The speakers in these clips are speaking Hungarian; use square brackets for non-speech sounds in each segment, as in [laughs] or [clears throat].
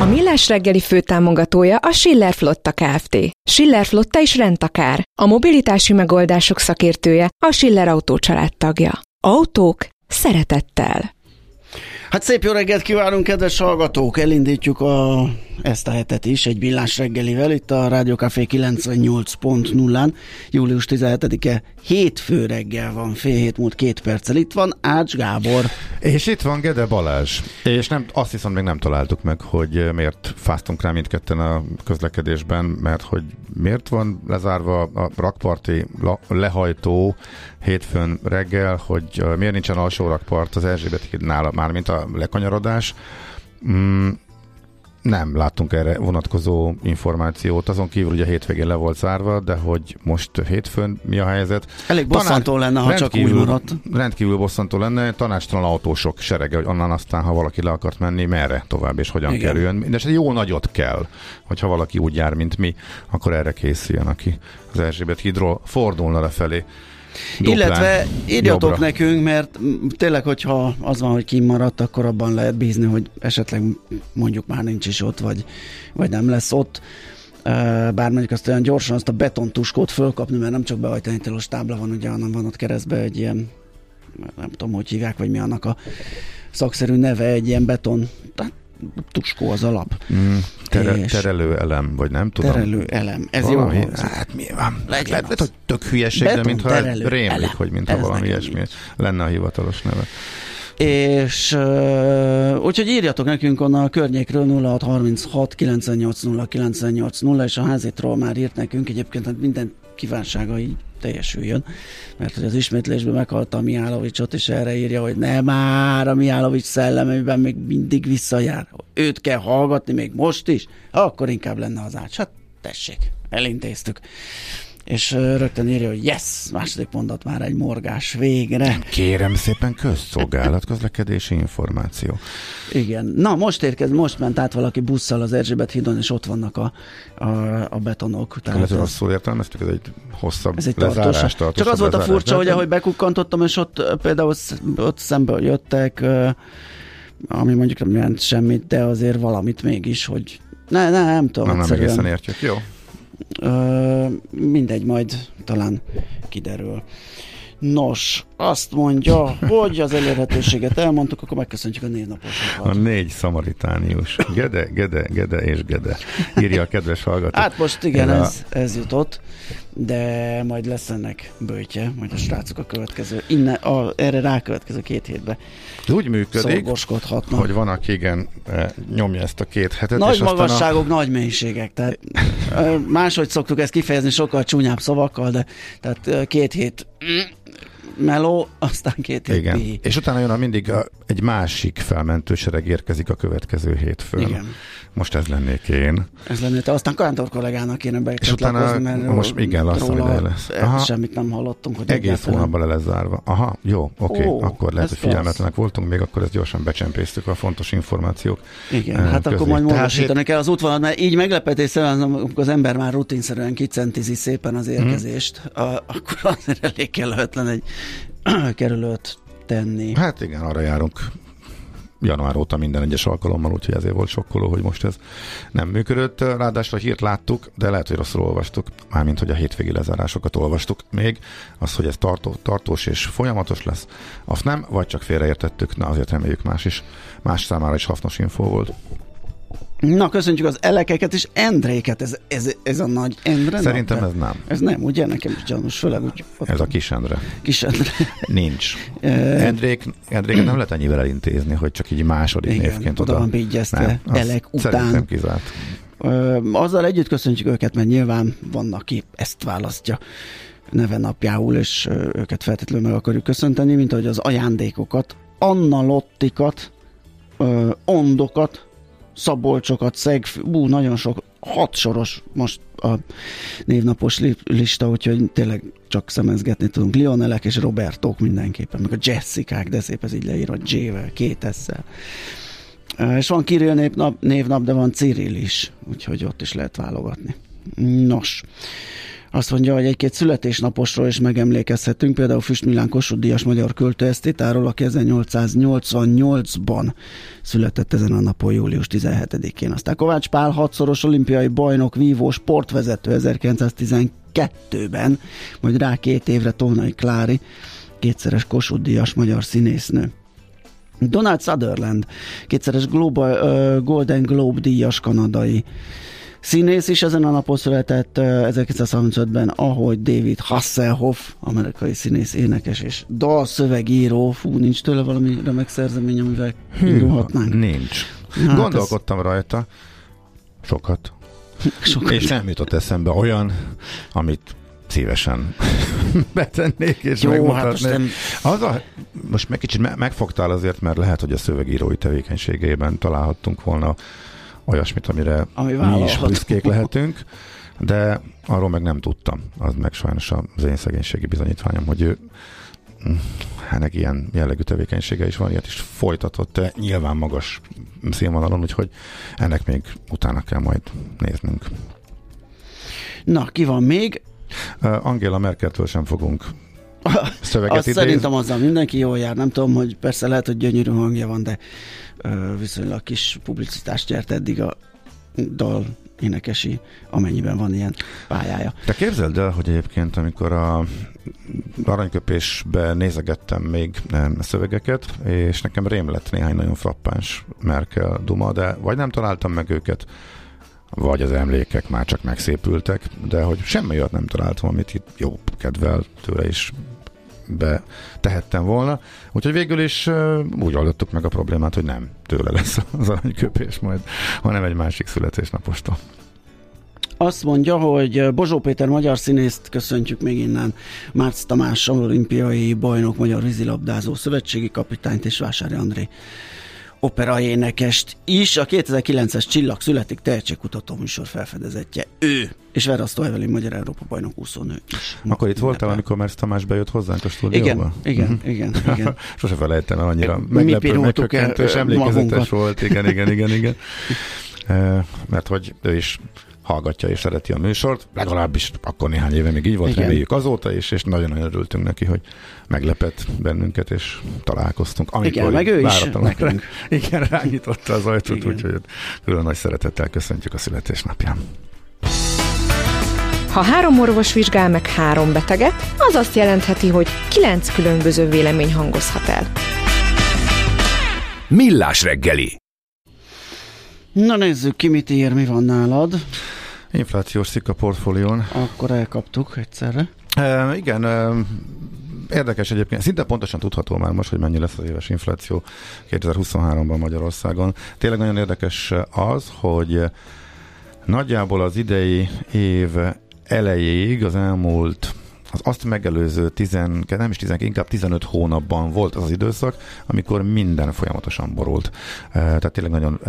A Millás reggeli főtámogatója a Schiller Flotta Kft. Schiller Flotta is rendtakár. A mobilitási megoldások szakértője a Schiller Autó tagja. Autók szeretettel. Hát szép jó reggelt kívánunk, kedves hallgatók! Elindítjuk a, ezt a hetet is egy villás reggelivel, itt a Rádió Café 98.0-án, július 17-e hétfő reggel van, fél hét múlt két perccel. Itt van Ács Gábor. És itt van Gede Balázs. És nem, azt hiszem még nem találtuk meg, hogy miért fáztunk rá mindketten a közlekedésben, mert hogy miért van lezárva a rakparti lehajtó hétfőn reggel, hogy miért nincsen alsó rakpart az Erzsébet nála, már mint a lekanyarodás. Mm, nem láttunk erre vonatkozó információt, azon kívül ugye hétvégén le volt zárva, de hogy most hétfőn mi a helyzet? Elég bosszantó Tanár, lenne, ha csak úgy maradt. Rendkívül bosszantó lenne, tanástalan autósok serege, hogy onnan aztán, ha valaki le akart menni, merre tovább és hogyan Igen. kerüljön. Mindenesetre jó nagyot kell, hogyha valaki úgy jár, mint mi, akkor erre készüljön, aki az Erzsébet hidról fordulna lefelé. Duplán, Illetve írjatok jobbra. nekünk, mert tényleg, hogyha az van, hogy kimaradt, akkor abban lehet bízni, hogy esetleg mondjuk már nincs is ott, vagy, vagy nem lesz ott. Bár mondjuk azt olyan gyorsan azt a betontuskót fölkapni, mert nem csak behajtani tilos tábla van, ugye, hanem van ott keresztbe egy ilyen, nem tudom, hogy hívják, vagy mi annak a szakszerű neve, egy ilyen beton, tehát tuskó az alap. Mm, tere, és terelő elem, vagy nem tudom. Terelő elem, ez valami, jó. Hát mi van? Lehet, lehet, hogy tök hülyeség, Beton, de mintha rémlik, elem. hogy mintha valami ilyesmi lenne a hivatalos neve. És uh, úgyhogy írjatok nekünk onnan a környékről 0636 980 980 és a házitról már írt nekünk egyébként hát minden kívánsága így teljesüljön, mert hogy az ismétlésben meghalt a Mihálovicsot, és erre írja, hogy nem már a Mihálovics szellemében még mindig visszajár. Őt kell hallgatni még most is, akkor inkább lenne az ács. Hát tessék, elintéztük és rögtön írja, hogy yes, második mondat már egy morgás végre. Kérem szépen, közszolgálat, közlekedési információ. Igen. Na, most érkez, most ment át valaki busszal az Erzsébet hídon, és ott vannak a, a, a betonok. Tehát ez, rosszul értelmeztük, ez egy hosszabb ez egy lezárás, tartós. Csak az volt a furcsa, hogy ahogy bekukkantottam, és ott például ott szemből jöttek, ami mondjuk nem jelent semmit, de azért valamit mégis, hogy ne, ne, nem tudom. Nem, nem egészen értjük, jó. Ö, mindegy, majd talán kiderül. Nos, azt mondja, hogy az elérhetőséget elmondtuk, akkor megköszöntjük a névnaposokat. A négy szamaritánius. Gede, gede, gede és gede. Írja a kedves hallgató. Hát most igen, ez, ez jutott, de majd lesz ennek bőtje, majd a srácok a következő, innen, a, erre rákövetkező két hétben úgy működik, hogy van, aki igen, e, nyomja ezt a két hetet. Nagy és magasságok, a... nagy mélységek. Tehát máshogy szoktuk ezt kifejezni sokkal csúnyább szavakkal, de tehát két hét meló, aztán két hét Igen. pihi. És utána jön a mindig a, egy másik felmentősereg érkezik a következő hétfőn. Igen. Most ez lennék én. Ez lenne, te aztán Kántor kollégának kéne És utána mert most igen, lassan ideje lesz. eh, Aha. Semmit nem hallottunk, hogy Egész hónapban le lesz zárva. Aha, jó, oké, Ó, akkor lehet, hogy figyelmetlenek voltunk, még akkor ezt gyorsan becsempésztük a fontos információk. Igen, eh, hát akkor közé. majd Tehát módosítani kell az útvonalat, mert így meglepetésszerűen, amikor az ember már rutinszerűen kicentizi szépen az érkezést, Mhm. a, akkor azért elég kellemetlen egy [clears throat] kerülőt tenni. Hát igen, arra járunk január óta minden egyes alkalommal, úgyhogy ezért volt sokkoló, hogy most ez nem működött. Ráadásul a hírt láttuk, de lehet, hogy rosszul olvastuk, mármint, hogy a hétvégi lezárásokat olvastuk még. Az, hogy ez tartó, tartós és folyamatos lesz, azt nem, vagy csak félreértettük, na azért reméljük más is. Más számára is hasznos info volt. Na, köszöntjük az elekeket és Endréket, ez, ez, ez a nagy Endre. Szerintem nap, ez nem. Ez nem, ugye? Nekem is gyanús, főleg úgy. ott Ez a kis Endre. kis Endre. Nincs. [laughs] Endrék, Endréket nem lehet ennyivel elintézni, hogy csak így második Igen, névként oda van bígyezte azt elek után. Szerintem kizárt. Ö, azzal együtt köszöntjük őket, mert nyilván van, aki ezt választja neve napjául, és őket feltétlenül meg akarjuk köszönteni, mint ahogy az ajándékokat, Anna Lottikat, ö, Ondokat, Szabolcsokat, Szeg, ú, nagyon sok, hat soros most a névnapos li- lista, úgyhogy tényleg csak szemezgetni tudunk. Lionelek és Robertók mindenképpen, meg a Jessicák, de szép ez így leírva, J-vel, két esszel. Ö, És van Kirill névnap, névnap, de van Cyril is, úgyhogy ott is lehet válogatni. Nos, azt mondja, hogy egy-két születésnaposról is megemlékezhetünk, például Füst Milán Kossuth Díjas magyar költő esztétáról, aki 1888-ban született ezen a napon, július 17-én. Aztán Kovács Pál hatszoros olimpiai bajnok, vívó, sportvezető 1912-ben, majd rá két évre Tónai Klári, kétszeres Kossuth Díjas magyar színésznő. Donald Sutherland, kétszeres Globa, uh, Golden Globe díjas kanadai színész is ezen a napon született uh, 1935-ben, ahogy David Hasselhoff, amerikai színész, énekes és dalszövegíró. Fú, nincs tőle valami remek szerzemény, amivel írhatnánk. Nincs. Hát Gondolkodtam rajta sokat, [laughs] Sokat. és nem jutott eszembe olyan, amit szívesen [laughs] betennék és Jó, hát megmutatnék. most nem, Az a, most meg kicsit me- megfogtál azért, mert lehet, hogy a szövegírói tevékenységében találhattunk volna olyasmit, amire Ami mi is büszkék lehetünk, de arról meg nem tudtam. Az meg sajnos az én szegénységi bizonyítványom, hogy ő mm, ennek ilyen jellegű tevékenysége is van, ilyet is folytatott, de nyilván magas színvonalon, úgyhogy ennek még utána kell majd néznünk. na, ki van még? Angela Merkeltől sem fogunk szöveget Azt idézni. szerintem azzal mindenki jól jár. Nem tudom, hogy persze lehet, hogy gyönyörű hangja van, de ö, viszonylag kis publicitást nyert eddig a dal énekesi, amennyiben van ilyen pályája. Te képzeld el, hogy egyébként amikor a aranyköpésbe nézegettem még em, szövegeket, és nekem rém lett néhány nagyon frappáns Merkel duma, de vagy nem találtam meg őket, vagy az emlékek már csak megszépültek, de hogy semmi olyat nem találtam, amit itt jó kedvel tőle is betehettem volna. Úgyhogy végül is úgy oldottuk meg a problémát, hogy nem tőle lesz az aranyköpés majd, hanem egy másik születésnapostól. Azt mondja, hogy Bozsó Péter magyar színészt köszöntjük még innen, Márc Tamás olimpiai bajnok, magyar vízilabdázó szövetségi kapitányt és Vásári André operaénekest is. A 2009-es Csillag születik tehetségkutató műsor felfedezetje. Ő és Verasztó Evelyn magyar Európa bajnok úszónő is. Akkor itt voltál, amikor Mersz Tamás bejött hozzánk a stúdióba? Igen, igen, igen, igen. [laughs] Sose felejtem el, annyira meglepő, megkökkentő és emlékezetes magunkat. volt. Igen, igen, igen, igen. [laughs] Mert hogy ő is hallgatja és szereti a műsort, legalábbis akkor néhány éve még így volt, Igen. reméljük azóta is, és nagyon-nagyon örültünk neki, hogy meglepett bennünket, és találkoztunk. Amikor Igen, meg ő is nekünk. [laughs] Igen, rányitotta az ajtót, úgyhogy külön nagy szeretettel köszöntjük a születésnapján. Ha három orvos vizsgál meg három beteget, az azt jelentheti, hogy kilenc különböző vélemény hangozhat el. Millás reggeli. Na nézzük ki, mit ír, mi van nálad. Inflációs szik a portfólión. Akkor elkaptuk egyszerre. E, igen, e, érdekes egyébként, szinte pontosan tudható már most, hogy mennyi lesz az éves infláció 2023-ban Magyarországon. Tényleg nagyon érdekes az, hogy nagyjából az idei év elejéig, az elmúlt az azt megelőző 10, nem is 10, inkább 15 hónapban volt az az időszak, amikor minden folyamatosan borult. Tehát tényleg nagyon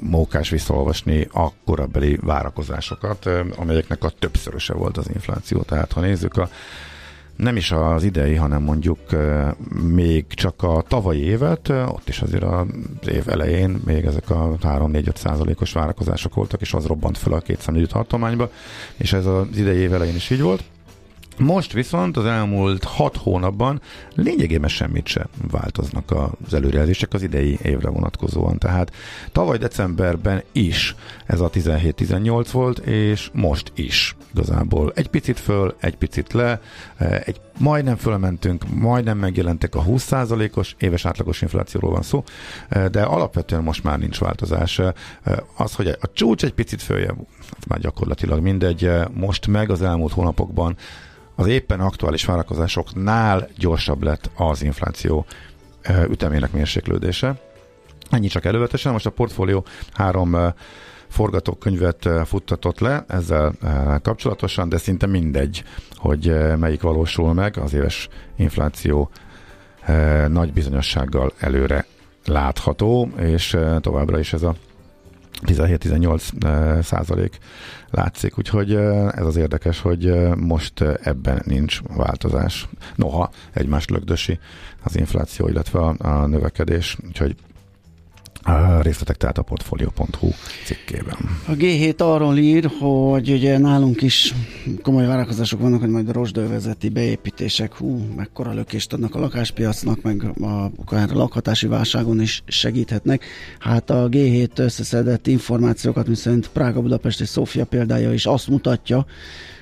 mókás visszaolvasni a korabeli várakozásokat, amelyeknek a többszöröse volt az infláció. Tehát ha nézzük a nem is az idei, hanem mondjuk még csak a tavalyi évet, ott is azért az év elején még ezek a 3-4-5 százalékos várakozások voltak, és az robbant fel a két számjegyű tartományba, és ez az idei év elején is így volt. Most viszont az elmúlt hat hónapban lényegében semmit sem változnak az előrejelzések az idei évre vonatkozóan. Tehát tavaly decemberben is ez a 17-18 volt, és most is igazából. Egy picit föl, egy picit le, egy majdnem fölmentünk, majdnem megjelentek a 20%-os éves átlagos inflációról van szó, de alapvetően most már nincs változás. Az, hogy a csúcs egy picit följebb, már gyakorlatilag mindegy, most meg az elmúlt hónapokban az éppen aktuális várakozásoknál gyorsabb lett az infláció ütemének mérséklődése. Ennyi csak elővetesen, most a portfólió három forgatókönyvet futtatott le ezzel kapcsolatosan, de szinte mindegy, hogy melyik valósul meg, az éves infláció nagy bizonyossággal előre látható, és továbbra is ez a 17-18 százalék látszik, úgyhogy ez az érdekes, hogy most ebben nincs változás. Noha egymást lögdösi az infláció, illetve a növekedés, úgyhogy a részletek tehát a portfolio.hu cikkében. A G7 arról ír, hogy ugye nálunk is komoly várakozások vannak, hogy majd a rosdővezeti beépítések, hú, mekkora lökést adnak a lakáspiacnak, meg a, akár a lakhatási válságon is segíthetnek. Hát a G7 összeszedett információkat, miszerint Prága, Budapest és Szófia példája is azt mutatja,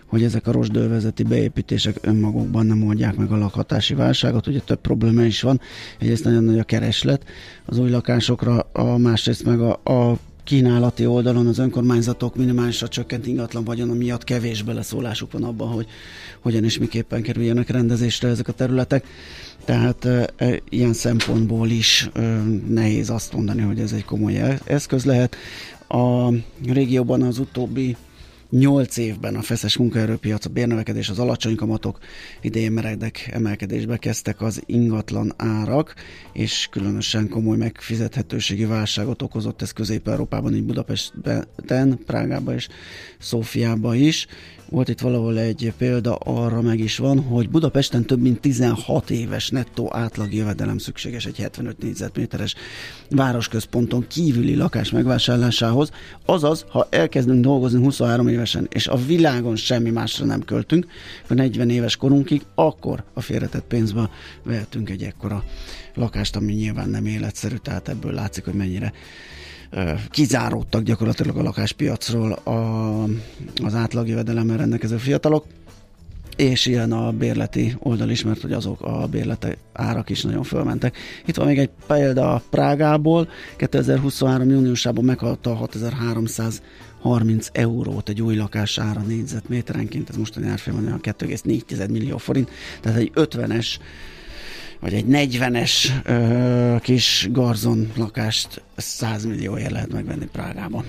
hogy ezek a rosdővezeti beépítések önmagukban nem oldják meg a lakhatási válságot. Ugye több probléma is van. Egyrészt nagyon nagy a kereslet az új lakásokra, a másrészt meg a, a kínálati oldalon az önkormányzatok minimálisra csökkent ingatlan vagyona miatt kevés beleszólásuk van abban, hogy hogyan és miképpen kerüljenek rendezésre ezek a területek. Tehát e, e, ilyen szempontból is e, nehéz azt mondani, hogy ez egy komoly eszköz lehet. A régióban az utóbbi 8 évben a feszes munkaerőpiac, a bérnövekedés, az alacsony kamatok idején meredek emelkedésbe kezdtek az ingatlan árak, és különösen komoly megfizethetőségi válságot okozott ez Közép-Európában, így Budapesten, Prágában és Szófiában is. Volt itt valahol egy példa arra meg is van, hogy Budapesten több mint 16 éves nettó átlag jövedelem szükséges egy 75 négyzetméteres városközponton kívüli lakás megvásárlásához. Azaz, ha elkezdünk dolgozni 23 évesen, és a világon semmi másra nem költünk, a 40 éves korunkig, akkor a félretett pénzbe vehetünk egy ekkora lakást, ami nyilván nem életszerű, tehát ebből látszik, hogy mennyire kizáródtak gyakorlatilag a lakáspiacról a, az átlagjövedelemmel rendelkező fiatalok, és ilyen a bérleti oldal is, mert hogy azok a bérleti árak is nagyon fölmentek. Itt van még egy példa Prágából, 2023. júniusában meghalta 6330 eurót egy új lakás ára négyzetméterenként, ez mostani árfolyamon olyan 2,4 millió forint, tehát egy 50-es vagy egy 40-es ö, kis garzon lakást 100 millióért lehet megvenni Prágában.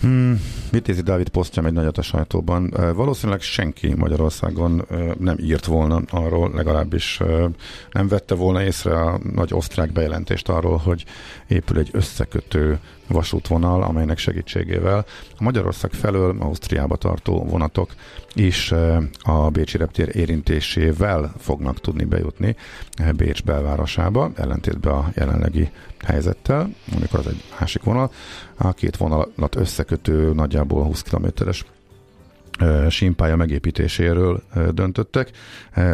Hmm, Vitézi Dávid posztja egy nagyot a sajtóban. Valószínűleg senki Magyarországon nem írt volna arról, legalábbis nem vette volna észre a nagy osztrák bejelentést arról, hogy épül egy összekötő vasútvonal, amelynek segítségével a Magyarország felől Ausztriába tartó vonatok is a Bécsi reptér érintésével fognak tudni bejutni Bécs belvárosába, ellentétben a jelenlegi helyzettel, amikor az egy másik vonal. A két vonalat összekötő nagyjából 20 kilométeres símpálya megépítéséről döntöttek,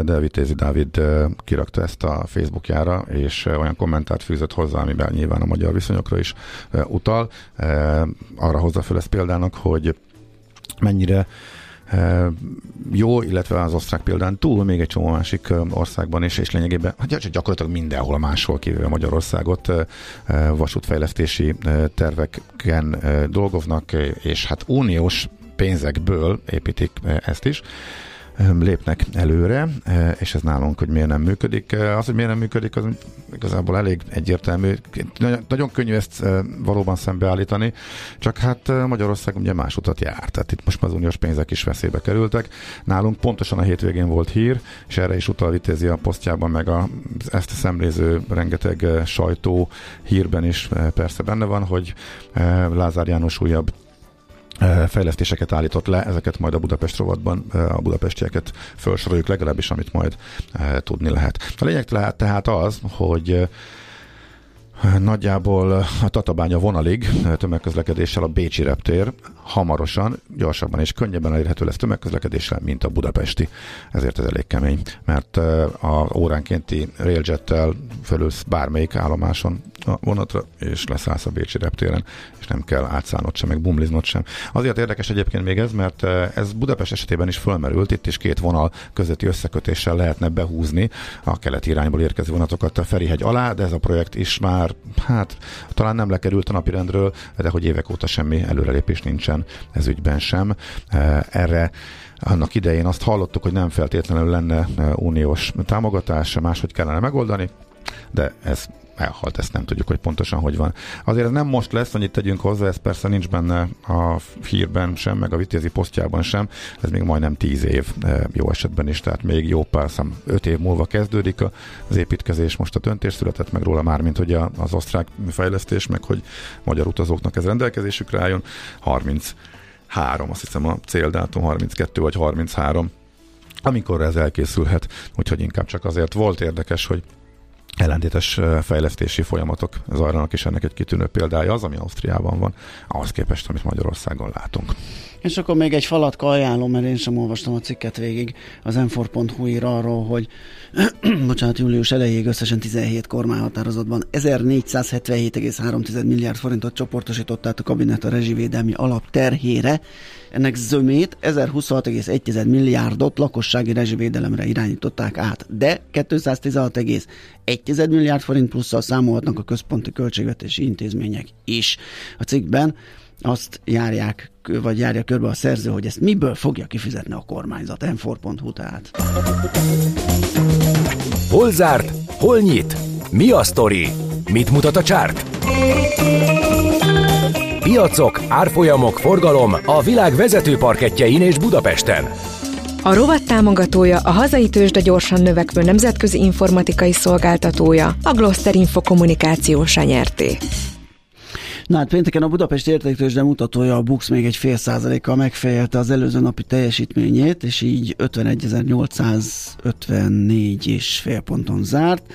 de Vitézi Dávid kirakta ezt a Facebookjára, és olyan kommentárt fűzött hozzá, amiben nyilván a magyar viszonyokra is utal. Arra hozza fel ezt példának, hogy mennyire jó, illetve az osztrák példán túl még egy csomó másik országban is, és lényegében hát gyakorlatilag mindenhol máshol, kivéve Magyarországot vasútfejlesztési terveken dolgoznak, és hát uniós pénzekből építik ezt is. lépnek előre, és ez nálunk, hogy miért nem működik. Az, hogy miért nem működik, az igazából elég egyértelmű. Nagyon, nagyon könnyű ezt valóban szembeállítani, csak hát Magyarország ugye más utat jár. Tehát itt most már az uniós pénzek is veszélybe kerültek. Nálunk pontosan a hétvégén volt hír, és erre is utal vitézi a posztjában, meg a, ezt szemléző rengeteg sajtó hírben is persze benne van, hogy Lázár János újabb fejlesztéseket állított le, ezeket majd a Budapest rovatban a budapestieket felsoroljuk legalábbis, amit majd tudni lehet. A lényeg tehát az, hogy Nagyjából a Tatabánya vonalig tömegközlekedéssel a Bécsi reptér hamarosan, gyorsabban és könnyebben elérhető lesz tömegközlekedéssel, mint a budapesti. Ezért ez elég kemény, mert a óránkénti railjettel fölülsz bármelyik állomáson a vonatra, és leszállsz a Bécsi reptéren, és nem kell átszállnod sem, meg bumliznod sem. Azért érdekes egyébként még ez, mert ez Budapest esetében is fölmerült, itt is két vonal közötti összekötéssel lehetne behúzni a keleti irányból érkező vonatokat a Ferihegy alá, de ez a projekt is már, hát talán nem lekerült a napirendről, de hogy évek óta semmi előrelépés nincsen ez ügyben sem. Erre annak idején azt hallottuk, hogy nem feltétlenül lenne uniós támogatás, máshogy kellene megoldani, de ez elhalt, ezt nem tudjuk, hogy pontosan hogy van. Azért ez nem most lesz, annyit tegyünk hozzá, ez persze nincs benne a hírben sem, meg a vitézi posztjában sem, ez még majdnem tíz év eh, jó esetben is, tehát még jó pár szám, öt év múlva kezdődik az építkezés, most a döntés született meg róla már, mint hogy az osztrák fejlesztés, meg hogy magyar utazóknak ez rendelkezésükre álljon, 30 három, azt hiszem a céldátum 32 vagy 33, amikor ez elkészülhet, úgyhogy inkább csak azért volt érdekes, hogy ellentétes fejlesztési folyamatok zajlanak, és ennek egy kitűnő példája az, ami Ausztriában van, ahhoz képest, amit Magyarországon látunk. És akkor még egy falatka ajánlom, mert én sem olvastam a cikket végig az m ír arról, hogy [clears throat] bocsánat, július elejéig összesen 17 kormányhatározatban 1477,3 milliárd forintot csoportosított át a kabinet a rezsivédelmi alap terhére. Ennek zömét 1026,1 milliárdot lakossági rezsivédelemre irányították át, de 216,1 milliárd forint plusszal számolhatnak a központi költségvetési intézmények is. A cikkben azt járják, vagy járja körbe a szerző, hogy ezt miből fogja kifizetni a kormányzat. m tehát. Hol zárt? Hol nyit? Mi a sztori? Mit mutat a csárt? Piacok, árfolyamok, forgalom a világ vezető parketjein és Budapesten. A rovat támogatója a hazai tőzsde gyorsan növekvő nemzetközi informatikai szolgáltatója, a Gloster Info kommunikációsa nyerté. Na hát pénteken a Budapest értéktősde mutatója a Bux még egy fél százalékkal megfejelte az előző napi teljesítményét, és így 51.854 és fél ponton zárt.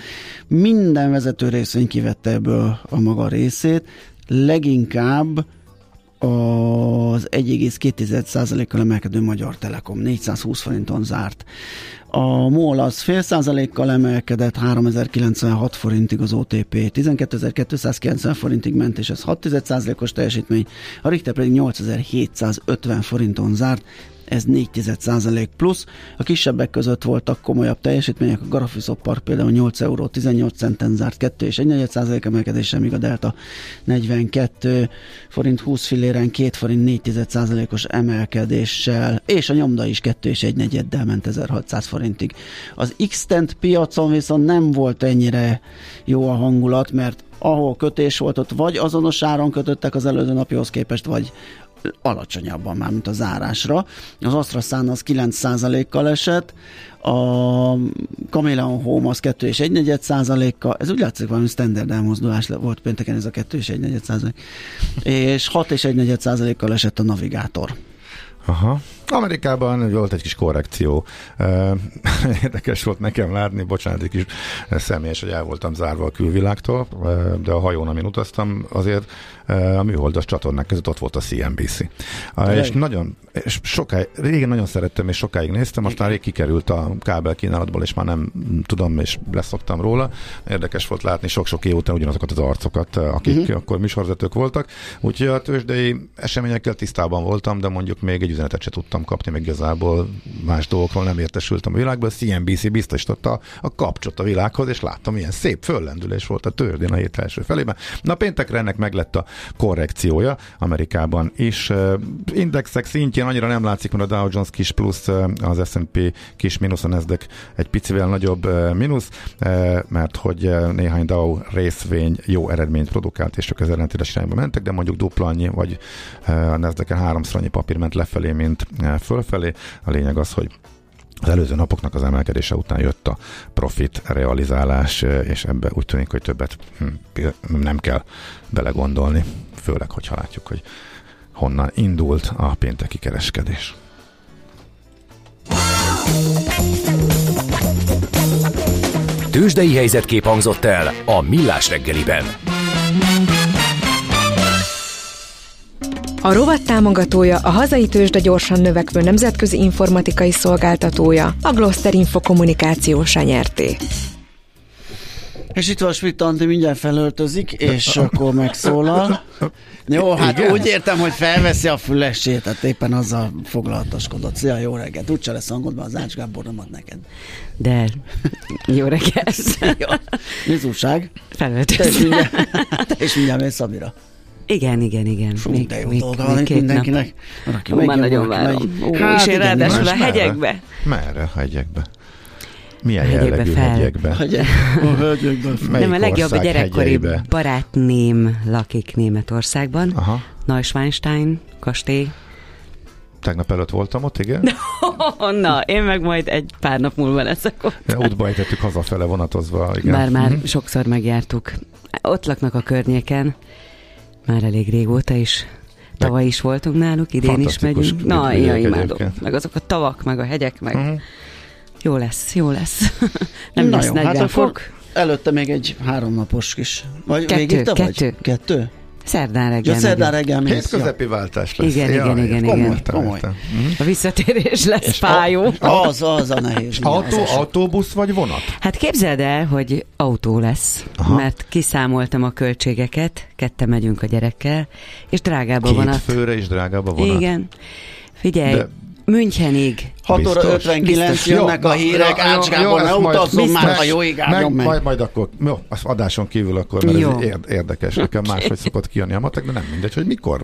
Minden vezető részvény kivette ebből a maga részét, leginkább az 1,2%-kal emelkedő Magyar Telekom 420 forinton zárt. A MOL az fél százalékkal emelkedett, 3096 forintig az OTP, 12290 forintig ment, és ez 6 os teljesítmény, a Richter pedig 8750 forinton zárt, ez 4% plusz. A kisebbek között voltak komolyabb teljesítmények, a Graphisoft Park például 8 euró 18 centen zárt 2 és 1 emelkedéssel, míg a Delta 42 forint 20 filléren 2 forint 4 os emelkedéssel, és a nyomda is 2 és 1 negyeddel ment 1600 forintig. Az x piacon viszont nem volt ennyire jó a hangulat, mert ahol kötés volt, ott vagy azonos áron kötöttek az előző napjhoz képest, vagy alacsonyabban már, mint a zárásra. Az AstraZán az 9%-kal esett, a Chameleon Home az 2 és 1 százalékkal, ez úgy látszik valami standard elmozdulás volt pénteken ez a 2 és 1 százalék, és 6 és 1 százalékkal esett a navigátor. Aha. Amerikában volt egy kis korrekció. [laughs] Érdekes volt nekem látni, bocsánat, egy kis személyes, hogy el voltam zárva a külvilágtól, de a hajón, amin utaztam, azért a műholdas csatornák között ott volt a CNBC. De és nagyon, és sokáig, régen nagyon szerettem, és sokáig néztem, aztán rég kikerült a kábel kínálatból, és már nem tudom, és leszoktam róla. Érdekes volt látni sok-sok év után ugyanazokat az arcokat, akik uh-huh. akkor műsorvezetők voltak. Úgyhogy a tőzsdei eseményekkel tisztában voltam, de mondjuk még egy üzenetet se tudtam tudtam kapni, meg igazából más dolgokról nem értesültem a világban. A CNBC biztosította a kapcsot a világhoz, és láttam, milyen szép föllendülés volt a tördén a hét első felében. Na péntekre ennek meg lett a korrekciója Amerikában is. Indexek szintjén annyira nem látszik, mert a Dow Jones kis plusz, az S&P kis mínusz, a Nasdaq egy picivel nagyobb mínusz, mert hogy néhány Dow részvény jó eredményt produkált, és csak az ellentétes irányba mentek, de mondjuk dupla annyi, vagy a nasdaq háromszor annyi papír ment lefelé, mint fölfelé. A lényeg az, hogy az előző napoknak az emelkedése után jött a profit realizálás, és ebbe úgy tűnik, hogy többet hm, nem kell belegondolni, főleg, hogyha látjuk, hogy honnan indult a pénteki kereskedés. Tőzsdei helyzetkép hangzott el a Millás reggeliben. A rovat támogatója a hazai tőzsde gyorsan növekvő nemzetközi informatikai szolgáltatója, a Gloster Info kommunikációs nyerté. És itt van Schmidt Antti, mindjárt felöltözik, és akkor megszólal. Jó, hát Igen? úgy értem, hogy felveszi a fülesét, tehát éppen azzal foglalatoskodott. Szia, jó reggelt. Úgyse lesz hangodban, az Ács Gábor nem ad neked. De, jó reggelt. jó. Mi újság? Felöltözünk. Te is mindjárt mész Szabira. Igen, igen, igen. Fú, még, de jó még, dolga még két mindenkinek. Nap. Aki Ó, már nagyon várom. Ó, hát, és én ráadásul a hegyekbe. Merre a hegyekbe? Milyen hegyekbe jellegű fel. hegyekbe? Hegyek. [laughs] a hegyekbe fel. Nem, a legjobb a gyerekkori hegyeibe? barátném lakik Németországban. Aha. Neuschwanstein kastély. Tegnap előtt voltam ott, igen? [laughs] Na, én meg majd egy pár nap múlva leszek ott. Ja, útba ejtettük hazafele vonatozva, igen. Már, már mm-hmm. sokszor megjártuk. Ott laknak a környéken, már elég régóta is. Tavaly is voltunk náluk, idén is megyünk. Na, én imádom. Meg azok a tavak, meg a hegyek, meg... Uh-huh. Jó lesz, jó lesz. [laughs] Nem Na lesz jó, 40 hát fok. Előtte még egy háromnapos kis... Vagy kettő, kettő. Vagy? Kettő? Szerdán reggel. Ja, szerdán reggel mész. Hétközepi váltás lesz. Igen, ja, igen, igen. Komoly, igen. komoly. Uh-huh. A visszatérés lesz És fájó. A, az, az a nehéz. Autó, az autóbusz vagy vonat? Hát képzeld el, hogy autó lesz, Aha. mert kiszámoltam a költségeket, ketten megyünk a gyerekkel, és drágább a vonat. Két főre is drágább a vonat. Igen. Figyelj, De Münchenig. 6 óra 59 Biztos? jönnek jó, a hírek, Ács Gábor, ne utazzon már a jó meg, meg. Majd, majd akkor, jó, az adáson kívül akkor, mert jó. ez érdekes, nekem okay. [laughs] máshogy szokott kijönni a matek, de nem mindegy, hogy mikor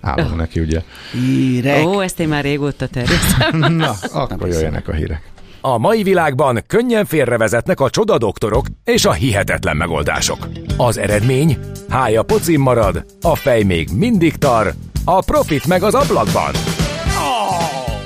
állunk oh. neki, ugye. Hírek. Ó, ezt én már régóta terjesztem. [laughs] Na, akkor jöjjenek a hírek. A mai világban könnyen félrevezetnek a csodadoktorok és a hihetetlen megoldások. Az eredmény? Hája pocim marad, a fej még mindig tar, a profit meg az ablakban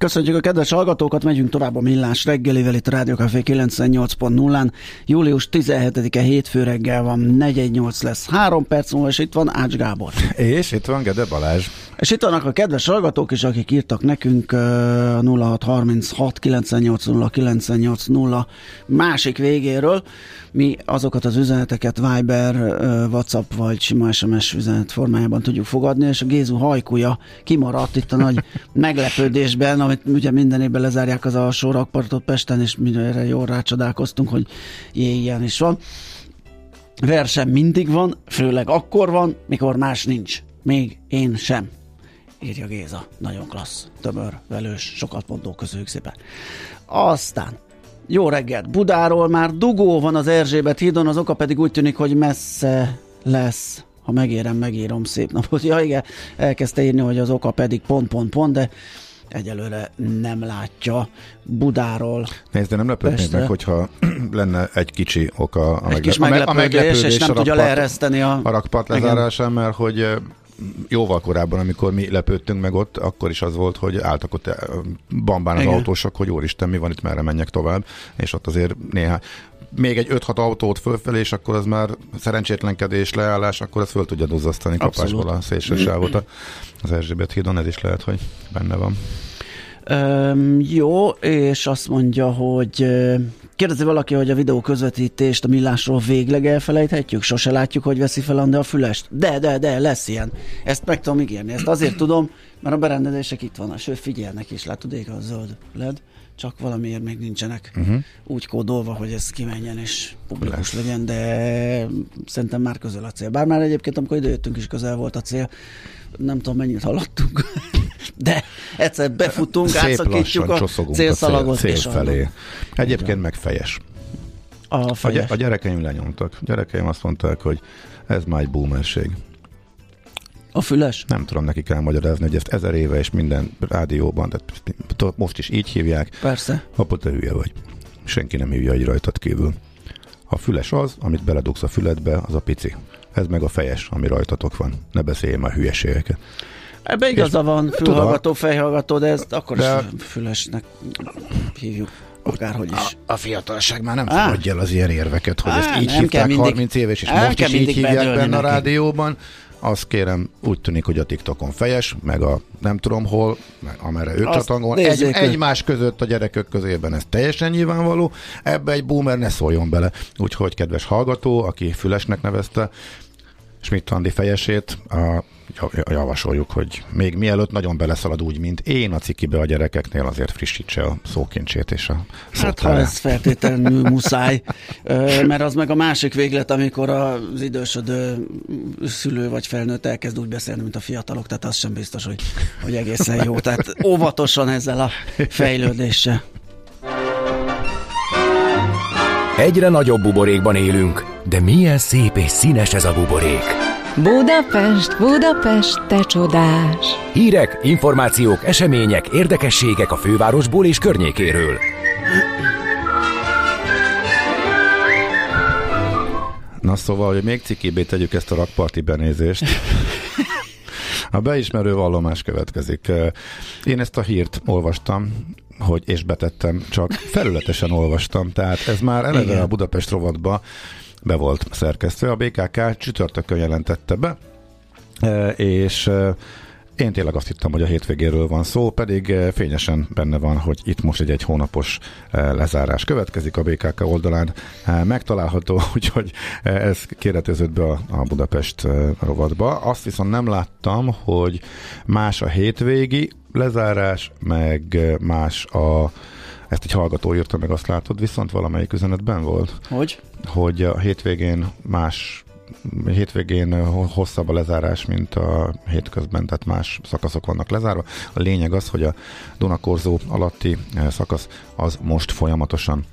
Köszönjük a kedves hallgatókat, megyünk tovább a millás reggelivel itt a Rádió Café 98.0-án. Július 17-e hétfő reggel van, 418 lesz, 3 perc múlva, és itt van Ács Gábor. És itt van Gede Balázs. És itt vannak a kedves hallgatók is, akik írtak nekünk a 0636 980 980 másik végéről. Mi azokat az üzeneteket Viber, WhatsApp vagy sima SMS üzenet formájában tudjuk fogadni, és a Gézu hajkúja kimaradt itt a nagy [laughs] meglepődésben, amit ugye minden évben lezárják az alsó rakpartot Pesten, és mindenre jól rácsodálkoztunk, hogy ilyen is van. Verseny mindig van, főleg akkor van, mikor más nincs. Még én sem írja Géza. Nagyon klassz, tömör, velős, sokat mondó, köszönjük szépen. Aztán jó reggelt! Budáról már dugó van az Erzsébet hídon, az oka pedig úgy tűnik, hogy messze lesz. Ha megérem, megírom szép napot. Ja igen, elkezdte írni, hogy az oka pedig pont, pont, pont, de egyelőre nem látja Budáról. Nézd, de nem lepődnék meg, hogyha [clears throat] lenne egy kicsi oka a, egy megle- kis meglepődés, a meglepődés és nem tudja leereszteni a... A rakpart lezárásán, mert hogy jóval korábban, amikor mi lepődtünk meg ott, akkor is az volt, hogy álltak ott bambán az Igen. autósok, hogy úristen, mi van itt, merre menjek tovább, és ott azért néha még egy 5-6 autót fölfelé, és akkor az már szerencsétlenkedés, leállás, akkor az föl tudja duzzasztani kapásból a szélső sávot az Erzsébet hídon, ez is lehet, hogy benne van. Um, jó, és azt mondja, hogy kérdezi valaki, hogy a videó közvetítést a millásról végleg elfelejthetjük? Sose látjuk, hogy veszi fel a fülest? De, de, de, lesz ilyen. Ezt meg tudom ígérni. Ezt azért tudom, mert a berendezések itt vannak. Sőt, figyelnek is, látod, ég a zöld LED csak valamiért még nincsenek uh-huh. úgy kódolva, hogy ez kimenjen és publikus Lesz. legyen, de szerintem már közel a cél. Bár már egyébként, amikor idejöttünk is közel volt a cél, nem tudom mennyit haladtunk, [laughs] de egyszer befutunk, Szép átszakítjuk a célszalagot. A cél, cél felé. Egyébként meg fejes. A, fejes. a, a gyerekeim lenyomtak. A gyerekeim azt mondták, hogy ez már egy boomerség. A füles? Nem tudom nekik elmagyarázni, hogy ezt ezer éve és minden rádióban, tehát most is így hívják. Persze. Apa, te hülye vagy. Senki nem hívja egy rajtad kívül. A füles az, amit beledugsz a füledbe, az a pici. Ez meg a fejes, ami rajtatok van. Ne beszélj már hülyeségeket. Ebbe igaza van, fülhallgató, fejhallgató, de ezt akkor de... is fülesnek hívjuk. Akárhogy is. A, a fiatalság már nem Á. fogadja el az ilyen érveket, hogy Á, ezt így hívták mindig, 30 éves, és most is így hívják benne a rádióban azt kérem, úgy tűnik, hogy a TikTokon fejes, meg a nem tudom hol, meg amerre ők csatangol. Egy, egymás között a gyerekek közében ez teljesen nyilvánvaló, ebbe egy boomer ne szóljon bele. Úgyhogy kedves hallgató, aki fülesnek nevezte, Schmidt Andi fejesét, a javasoljuk, hogy még mielőtt nagyon beleszalad úgy, mint én a cikibe a gyerekeknél, azért frissítse a szókincsét és a Hát ha ez feltétlenül muszáj, mert az meg a másik véglet, amikor az idősödő szülő vagy felnőtt elkezd úgy beszélni, mint a fiatalok, tehát az sem biztos, hogy, hogy egészen jó. Tehát óvatosan ezzel a fejlődéssel. Egyre nagyobb buborékban élünk, de milyen szép és színes ez a buborék! Budapest, Budapest, te csodás! Hírek, információk, események, érdekességek a fővárosból és környékéről. Na szóval, hogy még cikibé tegyük ezt a rakparti benézést. [laughs] A beismerő vallomás következik. Én ezt a hírt olvastam, hogy és betettem, csak felületesen olvastam, tehát ez már eleve Igen. a Budapest rovatba be volt szerkesztve. A BKK csütörtökön jelentette be, e, és e, én tényleg azt hittem, hogy a hétvégéről van szó, pedig e, fényesen benne van, hogy itt most egy egy hónapos lezárás következik a BKK oldalán. Megtalálható, [laughs] úgyhogy ez kérdeződött be a, a Budapest rovatba. Azt viszont nem láttam, hogy más a hétvégi lezárás, meg más a ezt egy hallgató írta meg, azt látod, viszont valamelyik üzenetben volt. Hogy? Hogy a hétvégén más hétvégén hosszabb a lezárás, mint a hétközben, tehát más szakaszok vannak lezárva. A lényeg az, hogy a Dunakorzó alatti eh, szakasz az most folyamatosan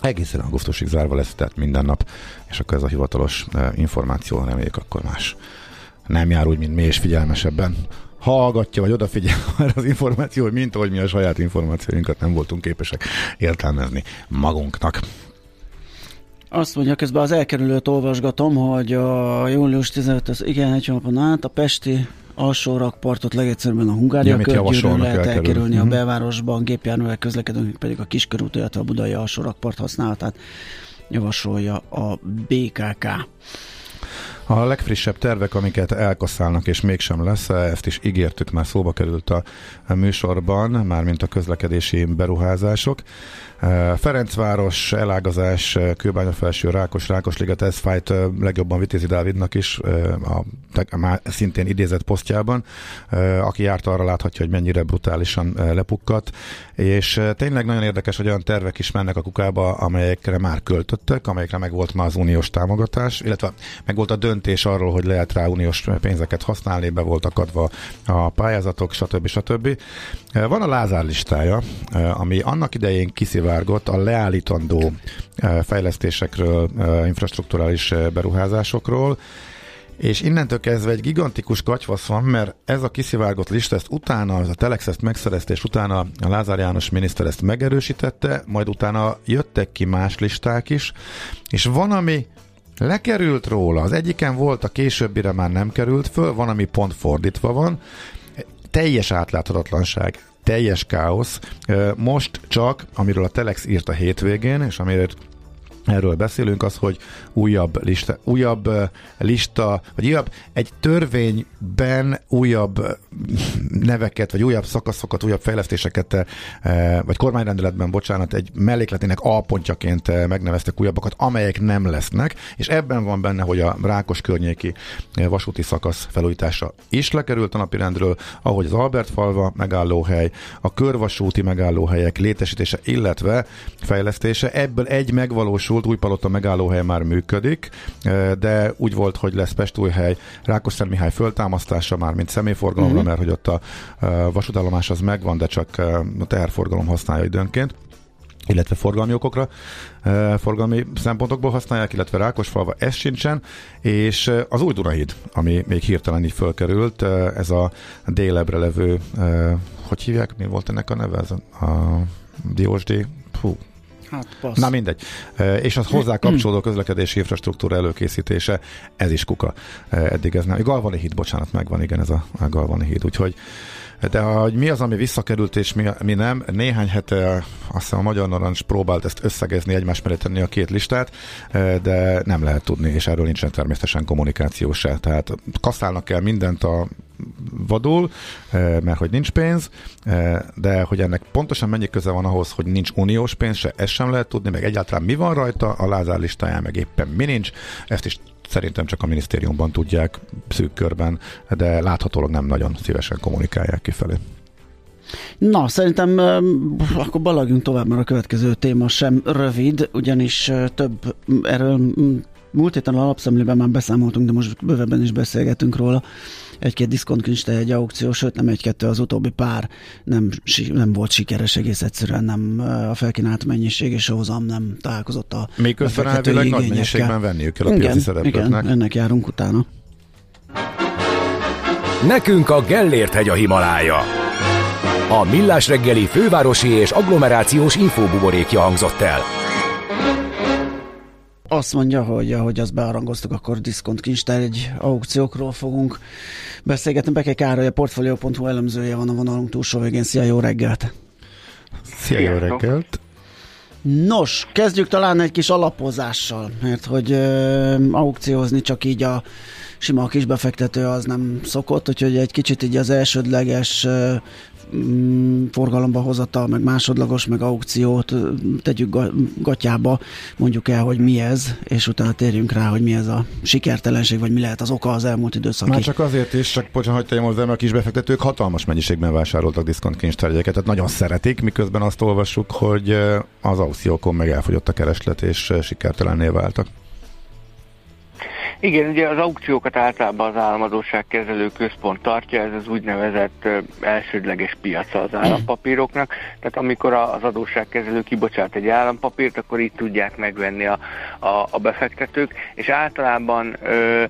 egészen augusztusig zárva lesz, tehát minden nap, és akkor ez a hivatalos eh, információ, reméljük akkor más nem jár úgy, mint mi, és figyelmesebben hallgatja, vagy odafigyel [laughs] arra az információ, hogy mint ahogy mi a saját információinkat nem voltunk képesek értelmezni magunknak. Azt mondja, közben az elkerülőt olvasgatom, hogy a július 15 az igen, egy hónapon át a Pesti alsó rakpartot legegyszerűbben a Hungária ja, körgyűrűn lehet elkerülni uh-huh. a mhm. belvárosban, gépjárművel közlekedünk, pedig a kiskörút, illetve a budai alsó rakpart használatát javasolja a BKK. A legfrissebb tervek, amiket elkaszálnak, és mégsem lesz, ezt is ígértük, már szóba került a műsorban, mármint a közlekedési beruházások. Ferencváros, elágazás, Kőbánya felső, Rákos, Rákosliget, ez fájt legjobban Vitézi Dávidnak is, a, már szintén idézett posztjában, aki járt arra láthatja, hogy mennyire brutálisan lepukkat, és tényleg nagyon érdekes, hogy olyan tervek is mennek a kukába, amelyekre már költöttek, amelyekre meg volt már az uniós támogatás, illetve meg volt a döntés arról, hogy lehet rá uniós pénzeket használni, be voltak adva a pályázatok, stb. stb. Van a Lázár listája, ami annak idején kiszivárgott a leállítandó eh, fejlesztésekről, eh, infrastruktúrális eh, beruházásokról, és innentől kezdve egy gigantikus katyvasz van, mert ez a kiszivárgott lista, ezt utána, az a Telex ezt utána a Lázár János miniszter ezt megerősítette, majd utána jöttek ki más listák is, és van, ami lekerült róla, az egyiken volt, a későbbire már nem került föl, van, ami pont fordítva van, teljes átláthatatlanság, teljes káosz. Most csak, amiről a Telex írt a hétvégén, és amiről erről beszélünk, az, hogy újabb lista, újabb lista, vagy újabb, egy törvényben újabb neveket, vagy újabb szakaszokat, újabb fejlesztéseket, vagy kormányrendeletben, bocsánat, egy mellékletének pontjaként megneveztek újabbakat, amelyek nem lesznek, és ebben van benne, hogy a Rákos környéki vasúti szakasz felújítása is lekerült a napirendről, ahogy az Albert falva megállóhely, a körvasúti megállóhelyek létesítése, illetve fejlesztése, ebből egy megvalósul új Újpalota megállóhely már működik, eh, de úgy volt, hogy lesz Pestújhely, Mihály föltámasztása már, mint személyforgalomra, uh-huh. mert hogy ott a eh, vasútállomás az megvan, de csak eh, a teherforgalom használja időnként illetve forgalmi okokra, forgalmi szempontokból használják, illetve Rákosfalva ez sincsen, és az új Dunahíd, ami még hirtelen így fölkerült, ez a délebre levő, hogy hívják, mi volt ennek a neve? Ez a, a Diósdi, hú, Hát, passz. Na mindegy. És az hozzá kapcsolódó közlekedési infrastruktúra előkészítése, ez is kuka. Eddig ez nem. Galvani híd, bocsánat, megvan, igen, ez a, Galvani híd. Úgyhogy de hogy mi az, ami visszakerült, és mi, mi nem, néhány hete azt hiszem a Magyar Narancs próbált ezt összegezni, egymás mellé tenni a két listát, de nem lehet tudni, és erről nincsen természetesen kommunikáció se. Tehát kaszálnak el mindent a vadul, mert hogy nincs pénz, de hogy ennek pontosan mennyi köze van ahhoz, hogy nincs uniós pénz, se ezt sem lehet tudni, meg egyáltalán mi van rajta a Lázár listáján, meg éppen mi nincs, ezt is szerintem csak a minisztériumban tudják szűk körben, de láthatólag nem nagyon szívesen kommunikálják kifelé. Na, szerintem akkor balagjunk tovább, mert a következő téma sem rövid, ugyanis több erről múlt héten a alapszemlében már beszámoltunk, de most bővebben is beszélgetünk róla egy-két diszkontkincstej, egy aukció, sőt nem egy-kettő az utóbbi pár nem, nem volt sikeres, egész egyszerűen nem a felkínált mennyiség és a hozam nem találkozott a Miközben elvileg nagy mennyiségben venniük kell a igen, piaci szereplőknek. Igen, ennek járunk utána. Nekünk a Gellért hegy a Himalája. A Millás reggeli fővárosi és agglomerációs infóbuborékja hangzott el. Azt mondja, hogy ahogy azt bearangoztuk, akkor diszkont kincstár egy aukciókról fogunk beszélgetni. Beke Károly, a Portfolio.hu elemzője van a vonalunk túlsó végén. Szia, jó reggelt! Szia, jó reggelt! Nos, kezdjük talán egy kis alapozással, mert hogy ö, aukciózni csak így a sima kisbefektető az nem szokott, úgyhogy egy kicsit így az elsődleges Mm, forgalomba hozata, meg másodlagos, meg aukciót tegyük gatyába, mondjuk el, hogy mi ez, és utána térjünk rá, hogy mi ez a sikertelenség, vagy mi lehet az oka az elmúlt időszak. Már csak azért is, csak bocsánat, hogy tegyem hozzá, mert a kisbefektetők hatalmas mennyiségben vásároltak diszkont kincstárgyeket, tehát nagyon szeretik, miközben azt olvassuk, hogy az aukciókon meg elfogyott a kereslet, és sikertelenné váltak. Igen, ugye az aukciókat általában az államadóságkezelő központ tartja, ez az úgynevezett elsődleges piaca az állampapíroknak, tehát amikor az adósságkezelő kibocsát egy állampapírt, akkor itt tudják megvenni a, a, a befektetők, és általában ö,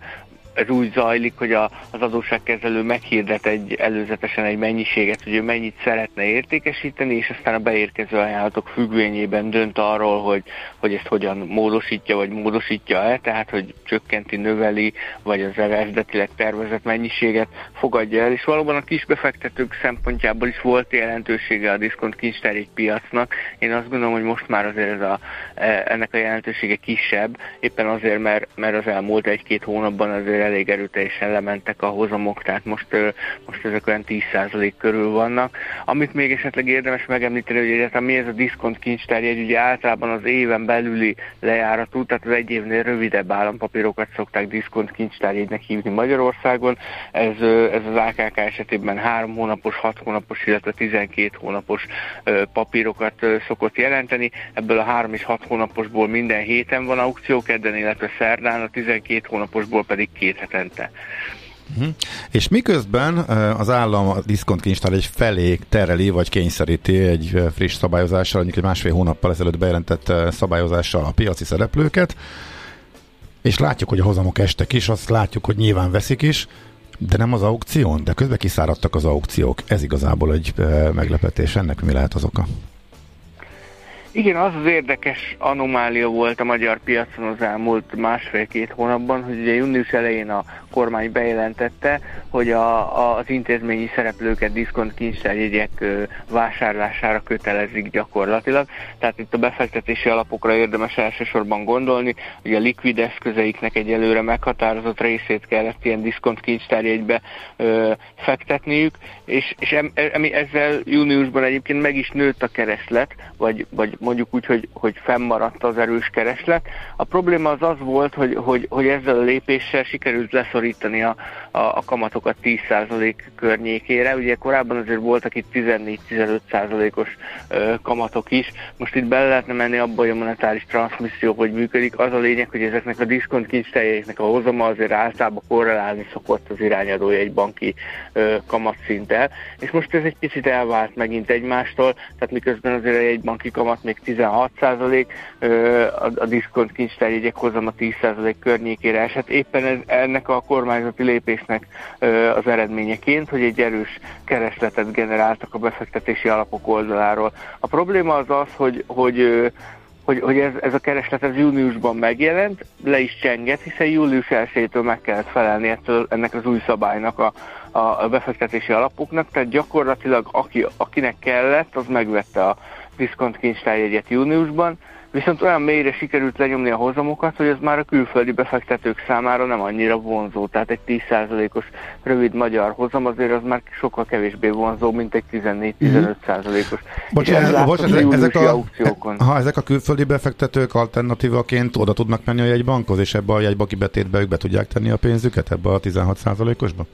ez úgy zajlik, hogy a, az adósságkezelő meghirdet egy, előzetesen egy mennyiséget, hogy ő mennyit szeretne értékesíteni, és aztán a beérkező ajánlatok függvényében dönt arról, hogy, hogy ezt hogyan módosítja, vagy módosítja-e, tehát hogy csökkenti, növeli, vagy az eredetileg tervezett mennyiséget fogadja el, és valóban a kisbefektetők szempontjából is volt jelentősége a diszkont kincstár piacnak. Én azt gondolom, hogy most már azért ez a, e, ennek a jelentősége kisebb, éppen azért, mert, mert az elmúlt egy-két hónapban azért elég erőteljesen lementek a hozamok, tehát most, most ezek olyan 10% körül vannak. Amit még esetleg érdemes megemlíteni, hogy egyáltalán mi ez a diszkont kincstárjegy, ugye általában az éven belüli lejáratú, tehát az egy évnél rövidebb állampapírokat szokták diszkont kincstárjegynek hívni Magyarországon. Ez, ez az AKK esetében 3 hónapos, 6 hónapos, illetve 12 hónapos papírokat szokott jelenteni. Ebből a 3 és 6 hónaposból minden héten van aukció, kedden, illetve szerdán, a 12 hónaposból pedig két hetente. Uh-huh. És miközben az állam a diszkontkincstár egy felé tereli, vagy kényszeríti egy friss szabályozással, mondjuk egy másfél hónappal ezelőtt bejelentett szabályozással a piaci szereplőket, és látjuk, hogy a hozamok estek is, azt látjuk, hogy nyilván veszik is, de nem az aukción, de közben kiszáradtak az aukciók. Ez igazából egy meglepetés. Ennek mi lehet az oka? Igen, az az érdekes anomália volt a magyar piacon az elmúlt másfél-két hónapban, hogy ugye június elején a kormány bejelentette, hogy a, a, az intézményi szereplőket diszkont kincstárjegyek vásárlására kötelezik gyakorlatilag. Tehát itt a befektetési alapokra érdemes elsősorban gondolni, hogy a likvid eszközeiknek egyelőre meghatározott részét kellett ilyen diszkont kincstárjegybe ö, fektetniük, és, és em, em, ezzel júniusban egyébként meg is nőtt a kereslet, vagy, vagy mondjuk úgy, hogy, hogy fennmaradt az erős kereslet. A probléma az az volt, hogy, hogy, hogy ezzel a lépéssel sikerült leszorítani a, a, a kamatokat 10% környékére. Ugye korábban azért voltak itt 14-15%-os kamatok is. Most itt bele lehetne menni abba, hogy a monetáris transmisszió hogy működik. Az a lényeg, hogy ezeknek a diszkont kincsteljéknek a hozama azért általában korrelálni szokott az irányadója egy banki kamatszinttel. És most ez egy picit elvált megint egymástól, tehát miközben azért egy banki kamat még 16 százalék, a, a diszkont kincstárjegyek hozama 10 százalék környékére esett. Éppen ennek a kormányzati lépésnek az eredményeként, hogy egy erős keresletet generáltak a befektetési alapok oldaláról. A probléma az az, hogy, hogy hogy, hogy ez, ez a kereslet ez júniusban megjelent, le is csengett, hiszen július 1-től meg kellett felelni ettől, ennek az új szabálynak a, a, a befektetési alapoknak, tehát gyakorlatilag aki, akinek kellett, az megvette a diszkont kincstárjegyet júniusban, viszont olyan mélyre sikerült lenyomni a hozamokat, hogy ez már a külföldi befektetők számára nem annyira vonzó. Tehát egy 10%-os rövid magyar hozam azért az már sokkal kevésbé vonzó, mint egy 14-15%-os. Bocsánat, bocs, ezek, a, ha ezek a külföldi befektetők alternatívaként oda tudnak menni a jegybankhoz, és ebbe a jegybanki betétbe ők be tudják tenni a pénzüket ebbe a 16%-osba?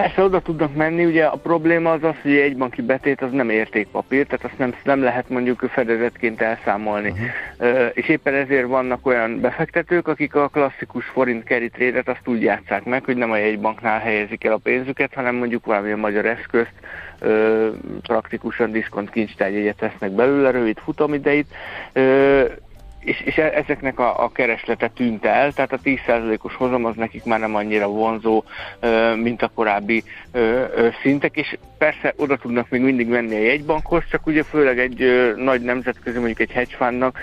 Persze oda tudnak menni, ugye a probléma az az, hogy egy banki betét az nem értékpapír, tehát azt nem, nem lehet mondjuk fedezetként elszámolni. Uh-huh. Uh, és éppen ezért vannak olyan befektetők, akik a klasszikus forint trade azt úgy játszák meg, hogy nem a jegybanknál helyezik el a pénzüket, hanem mondjuk valamilyen magyar eszközt, uh, praktikusan diszkont kincstárjegyet vesznek belőle, rövid futamideit, uh, és, és e- ezeknek a, a kereslete tűnt el, tehát a 10%-os hozam az nekik már nem annyira vonzó, mint a korábbi szintek, és persze oda tudnak még mindig menni a jegybankhoz, csak ugye főleg egy nagy nemzetközi, mondjuk egy hedge fundnak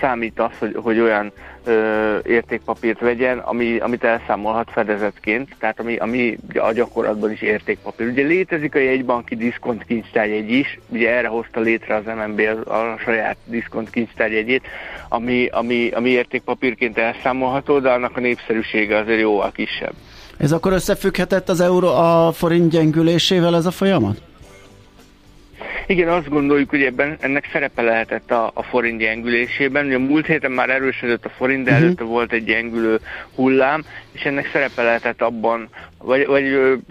számít az, hogy, hogy olyan ö, értékpapírt vegyen, ami, amit elszámolhat fedezetként, tehát ami, ami a gyakorlatban is értékpapír. Ugye létezik a jegybanki diszkont kincstárjegy is, ugye erre hozta létre az MNB a, a saját diszkont kincstárjegyét, ami, ami, ami értékpapírként elszámolható, de annak a népszerűsége azért jóval kisebb. Ez akkor összefügghetett az euró a forint gyengülésével ez a folyamat? Igen, azt gondoljuk, hogy ebben ennek szerepe lehetett a, a forint gyengülésében. Ugye a múlt héten már erősödött a forint, de uh-huh. előtte volt egy gyengülő hullám, és ennek szerepe lehetett abban, vagy, vagy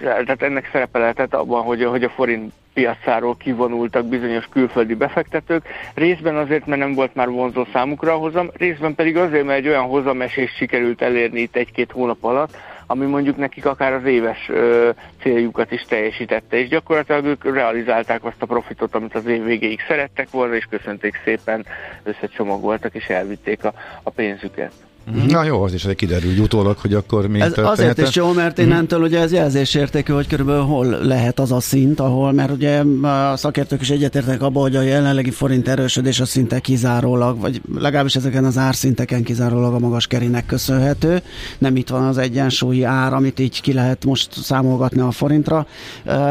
tehát ennek szerepe lehetett abban, hogy, hogy a forint piacáról kivonultak bizonyos külföldi befektetők, részben azért, mert nem volt már vonzó számukra a hozam, részben pedig azért, mert egy olyan hozamesést sikerült elérni itt egy-két hónap alatt, ami mondjuk nekik akár az éves ö, céljukat is teljesítette, és gyakorlatilag ők realizálták azt a profitot, amit az év végéig szerettek volna, és köszönték szépen, összecsomagoltak és elvitték a, a pénzüket. Mm-hmm. Na jó, az is egy kiderül utólag, hogy akkor mi Ez azért is jó, mert innentől mm-hmm. ugye ez jelzésértékű, hogy körülbelül hol lehet az a szint, ahol, mert ugye a szakértők is egyetértek abban, hogy a jelenlegi forint erősödés a szinte kizárólag, vagy legalábbis ezeken az árszinteken kizárólag a magas kerinek köszönhető. Nem itt van az egyensúlyi ár, amit így ki lehet most számolgatni a forintra.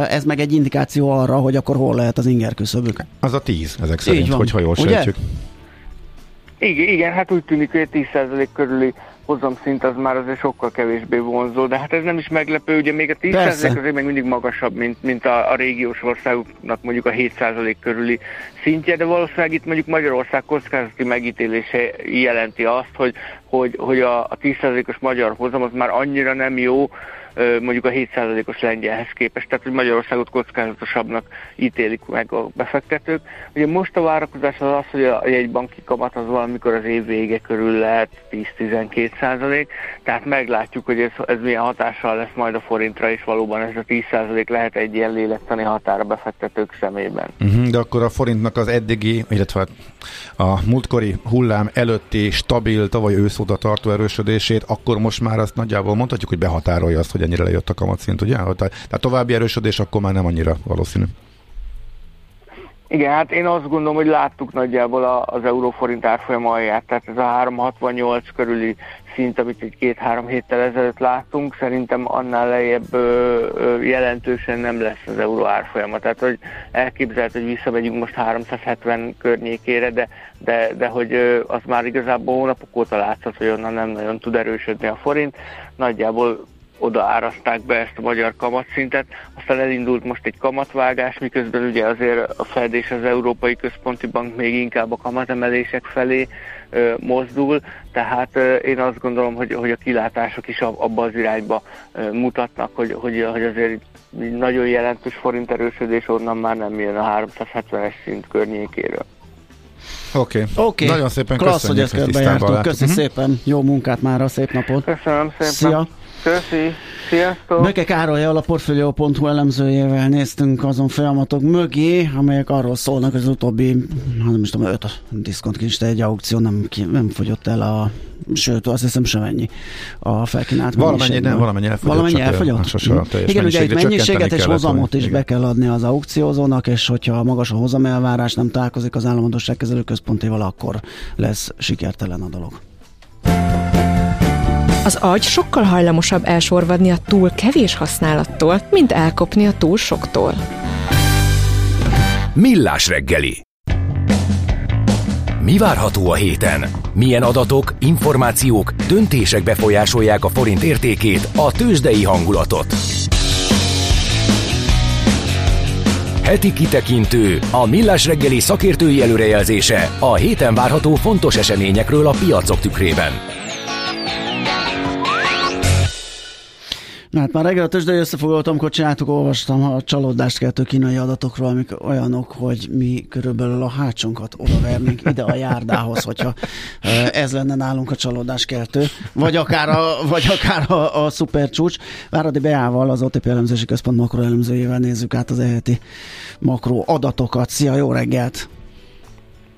Ez meg egy indikáció arra, hogy akkor hol lehet az inger küszöbük. Az a tíz ezek szerint, hogyha jól sejtjük. Igen, igen, hát úgy tűnik, hogy 10% körüli hozamszint az már azért sokkal kevésbé vonzó, de hát ez nem is meglepő, ugye még a 10% Persze. azért még mindig magasabb, mint, mint a, a régiós országoknak mondjuk a 7% körüli szintje, de valószínűleg itt mondjuk Magyarország kockázati megítélése jelenti azt, hogy, hogy, hogy a, a 10%-os magyar hozam az már annyira nem jó, mondjuk a 7%-os lengyelhez képest, tehát hogy Magyarországot kockázatosabbnak ítélik meg a befektetők. Ugye most a várakozás az az, hogy a jegybanki kamat az valamikor az év vége körül lehet 10-12 tehát meglátjuk, hogy ez, ez milyen hatással lesz majd a forintra, és valóban ez a 10% lehet egy ilyen lélektani határ a befektetők szemében. Uh-huh, de akkor a forintnak az eddigi, illetve hát a múltkori hullám előtti stabil, tavaly őszóta tartó erősödését, akkor most már azt nagyjából mondhatjuk, hogy behatárolja azt, hogy ennyire lejött a kamatszint, ugye? Tehát további erősödés akkor már nem annyira valószínű. Igen, hát én azt gondolom, hogy láttuk nagyjából az euróforint árfolyam alját, tehát ez a 368 körüli szint, amit egy két-három héttel ezelőtt láttunk, szerintem annál lejjebb jelentősen nem lesz az euró árfolyama. Tehát, hogy elképzelhető, hogy visszamegyünk most 370 környékére, de, de, de hogy az már igazából hónapok óta látszott, hogy onnan nem nagyon tud erősödni a forint. Nagyjából oda áraszták be ezt a magyar kamatszintet, aztán elindult most egy kamatvágás, miközben ugye azért a Fed és az Európai Központi Bank még inkább a kamatemelések felé ö, mozdul, tehát ö, én azt gondolom, hogy, hogy a kilátások is abba az irányba ö, mutatnak, hogy, hogy, hogy azért nagyon jelentős forint erősödés onnan már nem jön a 370-es szint környékéről. Oké, okay. okay. nagyon szépen Klassz, köszönjük, hogy ezt. Köszi uh-huh. szépen, jó munkát már, a szép napot. Köszönöm szépen. Szia. Köszi, sziasztok! Beke Károly a Portfolio.hu elemzőjével néztünk azon folyamatok mögé, amelyek arról szólnak, hogy az utóbbi, hát nem is tudom, öt diszkont kincs egy aukció nem, nem fogyott el a sőt, azt hiszem sem ennyi a felkínált Valamennyi, nem, valamennyi elfogyott. Valamennyi elfogyott? Sose Igen, ugye egy mennyiséget és hozamot is igen. be kell adni az aukciózónak, és hogyha magas a hozamelvárás nem találkozik az államadóságkezelő központéval, akkor lesz sikertelen a dolog. Az agy sokkal hajlamosabb elsorvadni a túl kevés használattól, mint elkopni a túl soktól. Millás reggeli. Mi várható a héten? Milyen adatok, információk, döntések befolyásolják a forint értékét, a tőzsdei hangulatot? Heti kitekintő, a Millás reggeli szakértői előrejelzése a héten várható fontos eseményekről a piacok tükrében. Hát már reggel a tőzsdei összefoglaltam, csináltuk, olvastam a csalódást keltő kínai adatokról, amik olyanok, hogy mi körülbelül a hátsonkat odavernénk ide a járdához, hogyha ez lenne nálunk a csalódás keltő, vagy akár a, vagy akár a, a szuper csúcs. Váradi Beával, az OTP elemzési központ makroelemzőjével nézzük át az eheti makro adatokat. Szia, jó reggelt!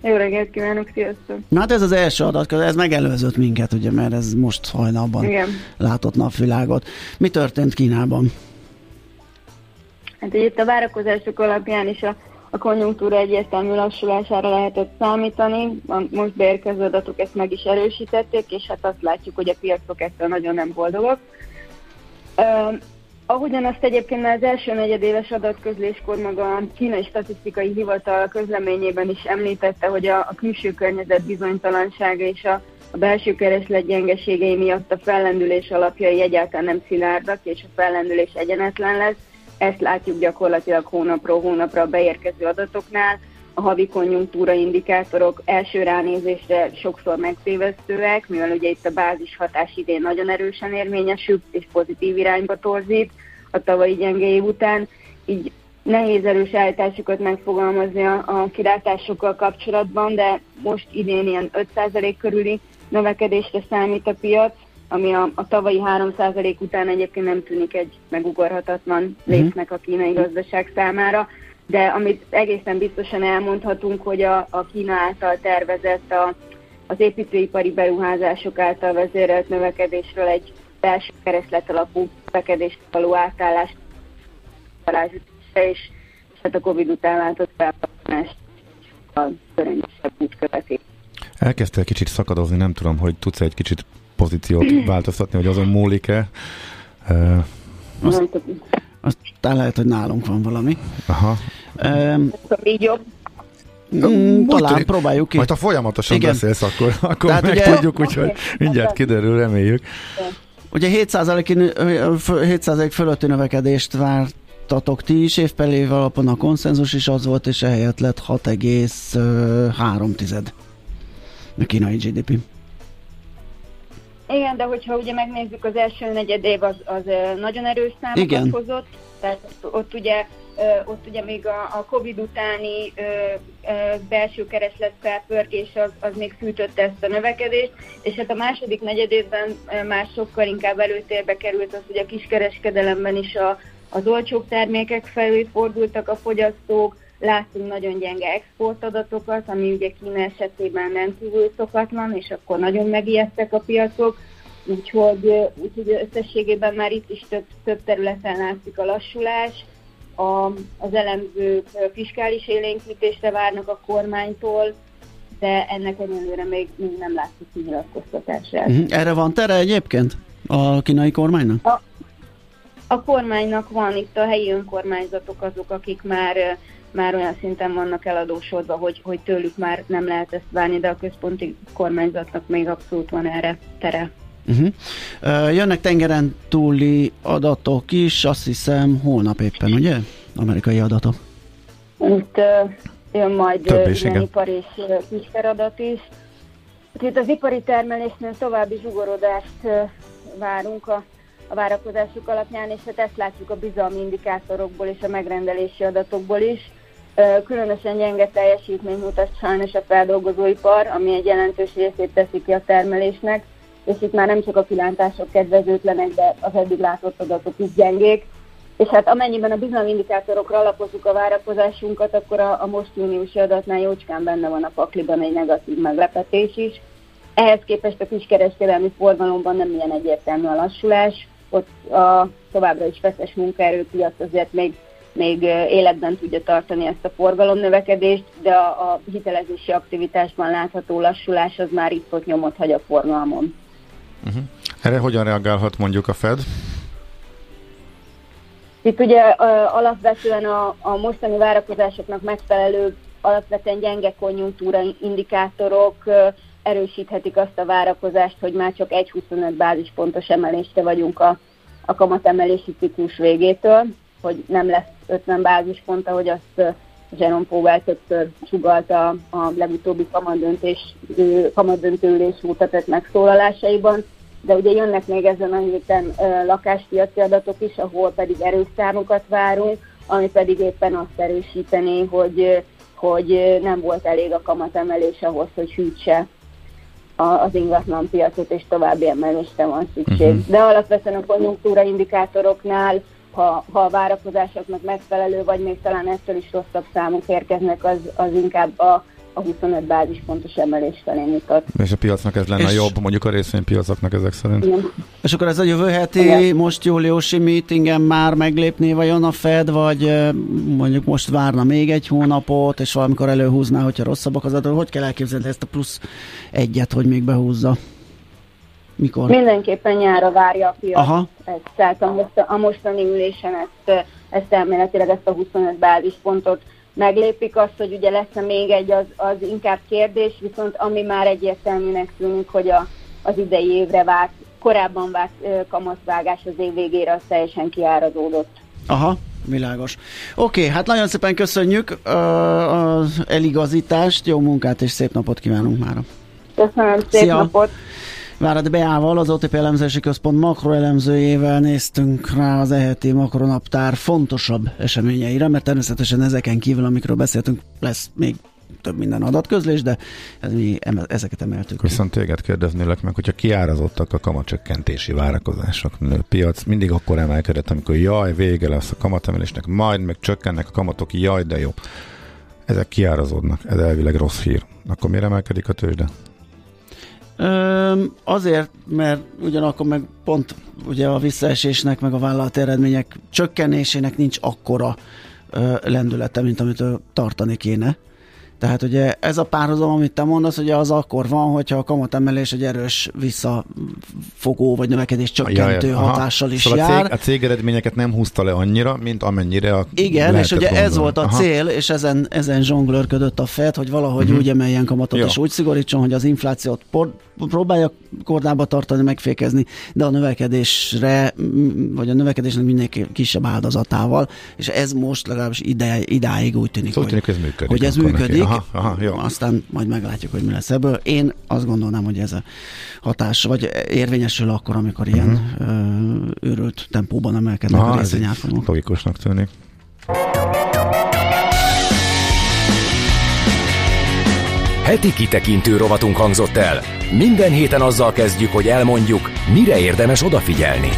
Jó reggelt kívánok, sziasztok! Na hát ez az első adat, ez megelőzött minket, ugye, mert ez most hajnalban Igen. látott napvilágot. Mi történt Kínában? Hát itt a várakozások alapján is a, a konjunktúra egyértelmű lassulására lehetett számítani. A most beérkező adatok ezt meg is erősítették, és hát azt látjuk, hogy a piacok ettől nagyon nem boldogok. Ahogyan azt egyébként már az első negyedéves adatközléskor maga a kínai statisztikai hivatal közleményében is említette, hogy a, a külső környezet bizonytalansága és a, a belső kereslet gyengeségei miatt a fellendülés alapjai egyáltalán nem szilárdak, és a fellendülés egyenetlen lesz. Ezt látjuk gyakorlatilag hónapról hónapra beérkező adatoknál. A havi konjunktúra indikátorok első ránézésre sokszor megtévesztőek, mivel ugye itt a bázis hatás idén nagyon erősen érvényesül, és pozitív irányba torzít a tavalyi gyenge év után, így nehéz erős állításokat megfogalmazni a, a kilátásokkal kapcsolatban, de most idén ilyen 5% körüli növekedésre számít a piac, ami a, a tavalyi 3% után egyébként nem tűnik egy megugorhatatlan mhm. lépnek a kínai gazdaság számára de amit egészen biztosan elmondhatunk, hogy a, a Kína által tervezett a, az építőipari beruházások által vezérelt növekedésről egy belső kereslet alapú növekedést való átállás és hát a Covid után látott felhasználást a törvényesebb út követi. Elkezdte kicsit szakadozni, nem tudom, hogy tudsz egy kicsit pozíciót [clears throat] változtatni, hogy azon múlik-e. Uh, azt, aztán lehet, hogy nálunk van valami. Aha. Um, így jobb. Mm, talán tűnik, próbáljuk ki. Majd ha folyamatosan Igen. beszélsz, akkor, akkor Tehát meg ugye, tudjuk, úgyhogy mindjárt kiderül, reméljük. Ugye 7%, 7 fölötti növekedést vártatok ti is, évpelév alapon a konszenzus is az volt, és ehelyett lett 6,3 a kínai GDP. Igen, de hogyha ugye megnézzük az első negyed év, az, az nagyon erős számokat Igen. hozott, tehát ott ugye ott ugye még a, a Covid utáni ö, ö, belső kereslet felpörgés az, az még fűtötte ezt a növekedést, és hát a második negyedévben már sokkal inkább előtérbe került az, hogy a kiskereskedelemben is a, az olcsóbb termékek felé fordultak a fogyasztók, láttunk nagyon gyenge exportadatokat, ami ugye Kína esetében nem túl szokatlan, és akkor nagyon megijedtek a piacok, úgyhogy, úgyhogy összességében már itt is több, több területen látszik a lassulás. a, az elemzők fiskális élénkítésre várnak a kormánytól, de ennek egyelőre még, még nem látszik kinyilatkoztatását. Uh-huh. Erre van tere egyébként a kínai kormánynak? A, a kormánynak van itt a helyi önkormányzatok azok, akik már már olyan szinten vannak eladósodva, hogy, hogy tőlük már nem lehet ezt várni, de a központi kormányzatnak még abszolút van erre tere. Uh-huh. Uh, jönnek tengeren túli adatok is, azt hiszem holnap éppen, ugye? Amerikai adatok. Itt uh, jön majd Több is, ilyen ipar és uh, adat is. Itt az ipari termelésnél további zsugorodást uh, várunk a, a várakozásuk alapján, és hát ezt látjuk a bizalmi indikátorokból és a megrendelési adatokból is. Különösen gyenge teljesítmény mutat sajnos a feldolgozóipar, ami egy jelentős részét teszi ki a termelésnek, és itt már nem csak a kilátások kedvezőtlenek, de az eddig látott adatok is gyengék. És hát amennyiben a bizalmi indikátorokra alapozzuk a várakozásunkat, akkor a, a most júniusi adatnál jócskán benne van a pakliban egy negatív meglepetés is. Ehhez képest a kiskereskedelmi forgalomban nem ilyen egyértelmű a lassulás, ott a továbbra is feszes munkaerőpiac azért még még életben tudja tartani ezt a forgalomnövekedést, de a, a hitelezési aktivitásban látható lassulás az már itt ott nyomot hagy a forgalmon. Uh-huh. Erre hogyan reagálhat mondjuk a Fed? Itt ugye alapvetően a, a mostani várakozásoknak megfelelő alapvetően gyenge konjunktúra indikátorok erősíthetik azt a várakozást, hogy már csak 1,25 bázispontos emelésre vagyunk a, a kamatemelési ciklus végétől hogy nem lesz 50 bázispont, ahogy azt Jerome Powell többször sugalta a legutóbbi kamadöntés, kamadöntőülés óta tett megszólalásaiban, de ugye jönnek még ezen a héten lakáspiaci adatok is, ahol pedig erős számokat várunk, ami pedig éppen azt erősíteni, hogy, hogy nem volt elég a kamatemelés ahhoz, hogy hűtse az ingatlan piacot, és további emelésre van szükség. Uh-huh. De alapvetően a konjunktúra indikátoroknál ha, ha a várakozásoknak megfelelő, vagy még talán ettől is rosszabb számok érkeznek, az, az inkább a, a 25 bázispontos emelés felé mutat. És a piacnak ez lenne és jobb, mondjuk a részvénypiacoknak ezek szerint. Igen. És akkor ez a jövő heti, Igen. most júliusi meetingen már meglépné vajon a Fed, vagy mondjuk most várna még egy hónapot, és valamikor előhúzná, hogyha rosszabbak az adatok. Hogy kell elképzelni ezt a plusz egyet, hogy még behúzza? Mikor? Mindenképpen nyára várja a piac. Aha. Ezt, tehát a, most, a mostani ülésen ezt, ezt elméletileg ezt a 25 bázispontot meglépik. Azt, hogy ugye lesz még egy, az, az inkább kérdés, viszont ami már egyértelműnek tűnik, hogy a, az idei évre várt, korábban várt kamatvágás az év végére az teljesen kiárazódott. Aha, világos. Oké, okay, hát nagyon szépen köszönjük az eligazítást, jó munkát és szép napot kívánunk már. Köszönöm, szép Szia. napot! Várad Beával, az OTP elemzési központ makroelemzőjével néztünk rá az eheti makronaptár fontosabb eseményeire, mert természetesen ezeken kívül, amikről beszéltünk, lesz még több minden adatközlés, de ez mi ezeket emeltük. Viszont téged kérdeznélek meg, hogyha kiárazottak a kamatcsökkentési várakozások, a piac mindig akkor emelkedett, amikor jaj, vége lesz a kamatemelésnek, majd meg csökkennek a kamatok, jaj, de jó. Ezek kiárazódnak, ez elvileg rossz hír. Akkor miért emelkedik a tőzsde? Azért, mert ugyanakkor meg pont ugye a visszaesésnek, meg a vállalati eredmények csökkenésének nincs akkora lendülete, mint amit tartani kéne. Tehát ugye ez a párhuzam, amit te mondasz, ugye az akkor van, hogyha a kamatemelés egy erős visszafogó vagy növekedés csökkentő ja, hatással is szóval jár. A cég, a cég eredményeket nem húzta le annyira, mint amennyire a Igen, és ugye gondolni. ez volt a aha. cél, és ezen, ezen zsonglőrködött a FED, hogy valahogy uh-huh. úgy emeljen kamatot, Jó. és úgy szigorítson, hogy az inflációt por, próbálja kordába tartani, megfékezni, de a növekedésre, vagy a növekedésnek mindenki kisebb áldozatával, és ez most legalábbis ide, idáig úgy tűnik, szóval hogy, tűnik, ez működik, hogy ez működik. Aha, aha, jó. Aztán majd meglátjuk, hogy mi lesz ebből. Én azt gondolnám, hogy ez a hatás, vagy érvényesül akkor, amikor ilyen uh-huh. őrült tempóban emelkednek aha, a részvényárfolyamok. Logikusnak tűnik. Heti kitekintő rovatunk hangzott el. Minden héten azzal kezdjük, hogy elmondjuk, mire érdemes odafigyelni.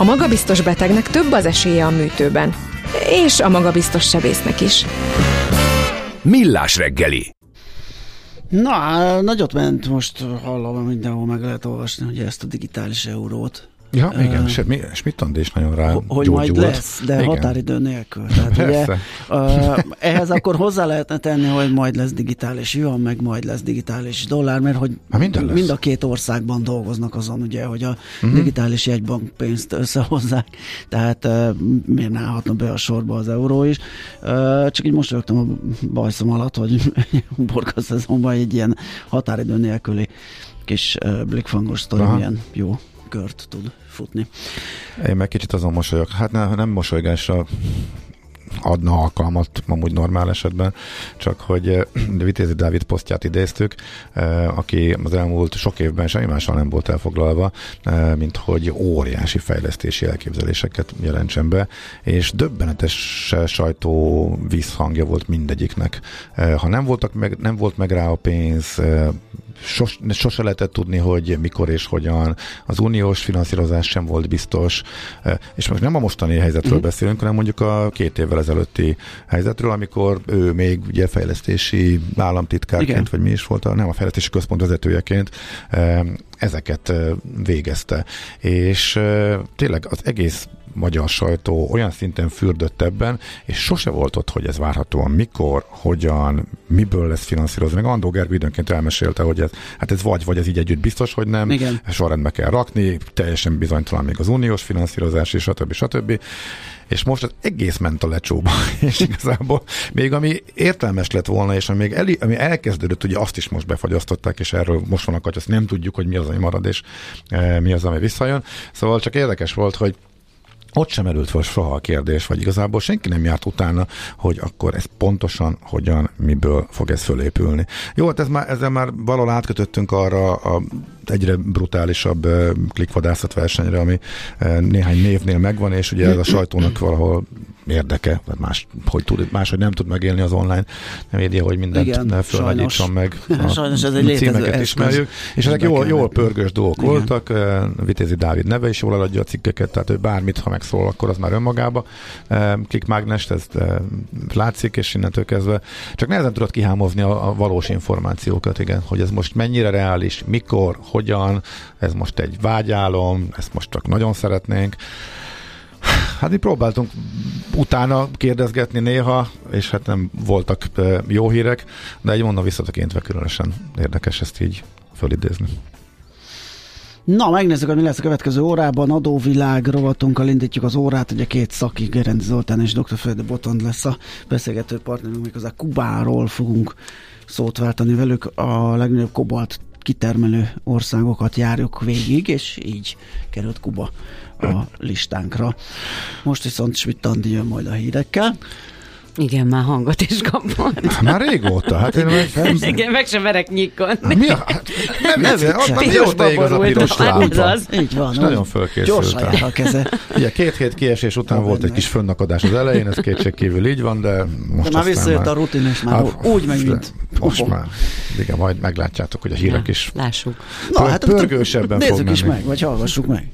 A magabiztos betegnek több az esélye a műtőben. És a magabiztos sebésznek is. Millás reggeli. Na, nagyot ment most, hallom, mindenhol meg lehet olvasni, hogy ezt a digitális eurót. Ja, igen, uh, Schmidt is nagyon rá Hogy majd lesz, de igen. határidő nélkül. Tehát ugye, uh, ehhez akkor hozzá lehetne tenni, hogy majd lesz digitális yuan, meg majd lesz digitális dollár, mert hogy mind a két országban dolgoznak azon, ugye, hogy a uh-huh. digitális jegybank pénzt összehozzák, tehát uh, miért ne állhatna be a sorba az euró is. Uh, csak így most rögtem a bajszom alatt, hogy [laughs] borka szezonban egy ilyen határidő nélküli kis uh, blikfangos sztori milyen jó kört tud futni. Én meg kicsit azon mosolyog. Hát ne, nem mosolygásra adna alkalmat amúgy normál esetben, csak hogy eh, Vitézi Dávid posztját idéztük, eh, aki az elmúlt sok évben semmi mással nem volt elfoglalva, eh, mint hogy óriási fejlesztési elképzeléseket jelentsen be, és döbbenetes sajtó vízhangja volt mindegyiknek. Ha nem, voltak meg, nem volt meg rá a pénz, sos, sose lehetett tudni, hogy mikor és hogyan. Az uniós finanszírozás sem volt biztos, és most nem a mostani helyzetről uh-huh. beszélünk, hanem mondjuk a két évvel ezelőtti helyzetről, amikor ő még ugye fejlesztési államtitkárként, Igen. vagy mi is volt, nem a fejlesztési központ vezetőjeként ezeket végezte. És tényleg az egész magyar sajtó olyan szinten fürdött ebben, és sose volt ott, hogy ez várhatóan mikor, hogyan, miből lesz finanszírozva. Meg Andó Gerbi időnként elmesélte, hogy ez, hát ez vagy, vagy ez így együtt biztos, hogy nem, Igen. sorrendbe kell rakni, teljesen bizonytalan még az uniós finanszírozás, és stb. stb. És most az egész ment a lecsóba, [laughs] és igazából még ami értelmes lett volna, és ami, még el, ami elkezdődött, ugye azt is most befagyasztották, és erről most vannak, hogy azt nem tudjuk, hogy mi az, ami marad, és e, mi az, ami visszajön. Szóval csak érdekes volt, hogy ott sem erült fel soha a kérdés, vagy igazából senki nem járt utána, hogy akkor ez pontosan hogyan, miből fog ez fölépülni. Jó, hát ez már, ezzel már valahol átkötöttünk arra a egyre brutálisabb klikvadászat versenyre, ami néhány névnél megvan, és ugye ez a sajtónak valahol érdeke, vagy más, hogy tud, máshogy nem tud megélni az online média, hogy mindent Igen, fölnagyítson meg. A sajnos ez egy címeket ismerjük. És ezek jól, jól pörgős dolgok Igen. voltak. Vitézi Dávid neve is jól eladja a cikkeket, tehát ő bármit, ha megszól, akkor az már önmagába. Klikmágnest, ez látszik, és innentől kezdve csak nehezen tudod kihámozni a, a valós információkat, igen, hogy ez most mennyire reális, mikor, hogyan, ez most egy vágyálom, ezt most csak nagyon szeretnénk. Hát mi próbáltunk utána kérdezgetni néha, és hát nem voltak jó hírek, de egy mondom visszatekintve különösen érdekes ezt így fölidézni. Na, megnézzük, hogy mi lesz a következő órában. Adóvilág rovatunkkal indítjuk az órát. Ugye két szaki, Gerenc Zoltán és Dr. Földe Botond lesz a beszélgető partnerünk, méghozzá Kubáról fogunk szót váltani velük. A legnagyobb kobalt kitermelő országokat járjuk végig, és így került Kuba a listánkra. Most viszont Schmidt jön majd a hírekkel. Igen, már hangot is kapott. Hát már régóta, hát én meg... Nem... [laughs] Igen, meg sem merek nyikon. Mi a... Hát, nem, ez, az, mióta igaz a piros lámpa. Az. Így van. És nagyon fölkészültem. a keze. Ugye két hét kiesés után volt egy kis fönnakadás az elején, ez kétségkívül így van, de most de már visszajött már... a rutin, és már hát, úgy meg, mint... Most már. Igen, majd meglátjátok, hogy a hírek is... Lássuk. Na, hát pörgősebben Nézzük is meg, vagy hallgassuk meg.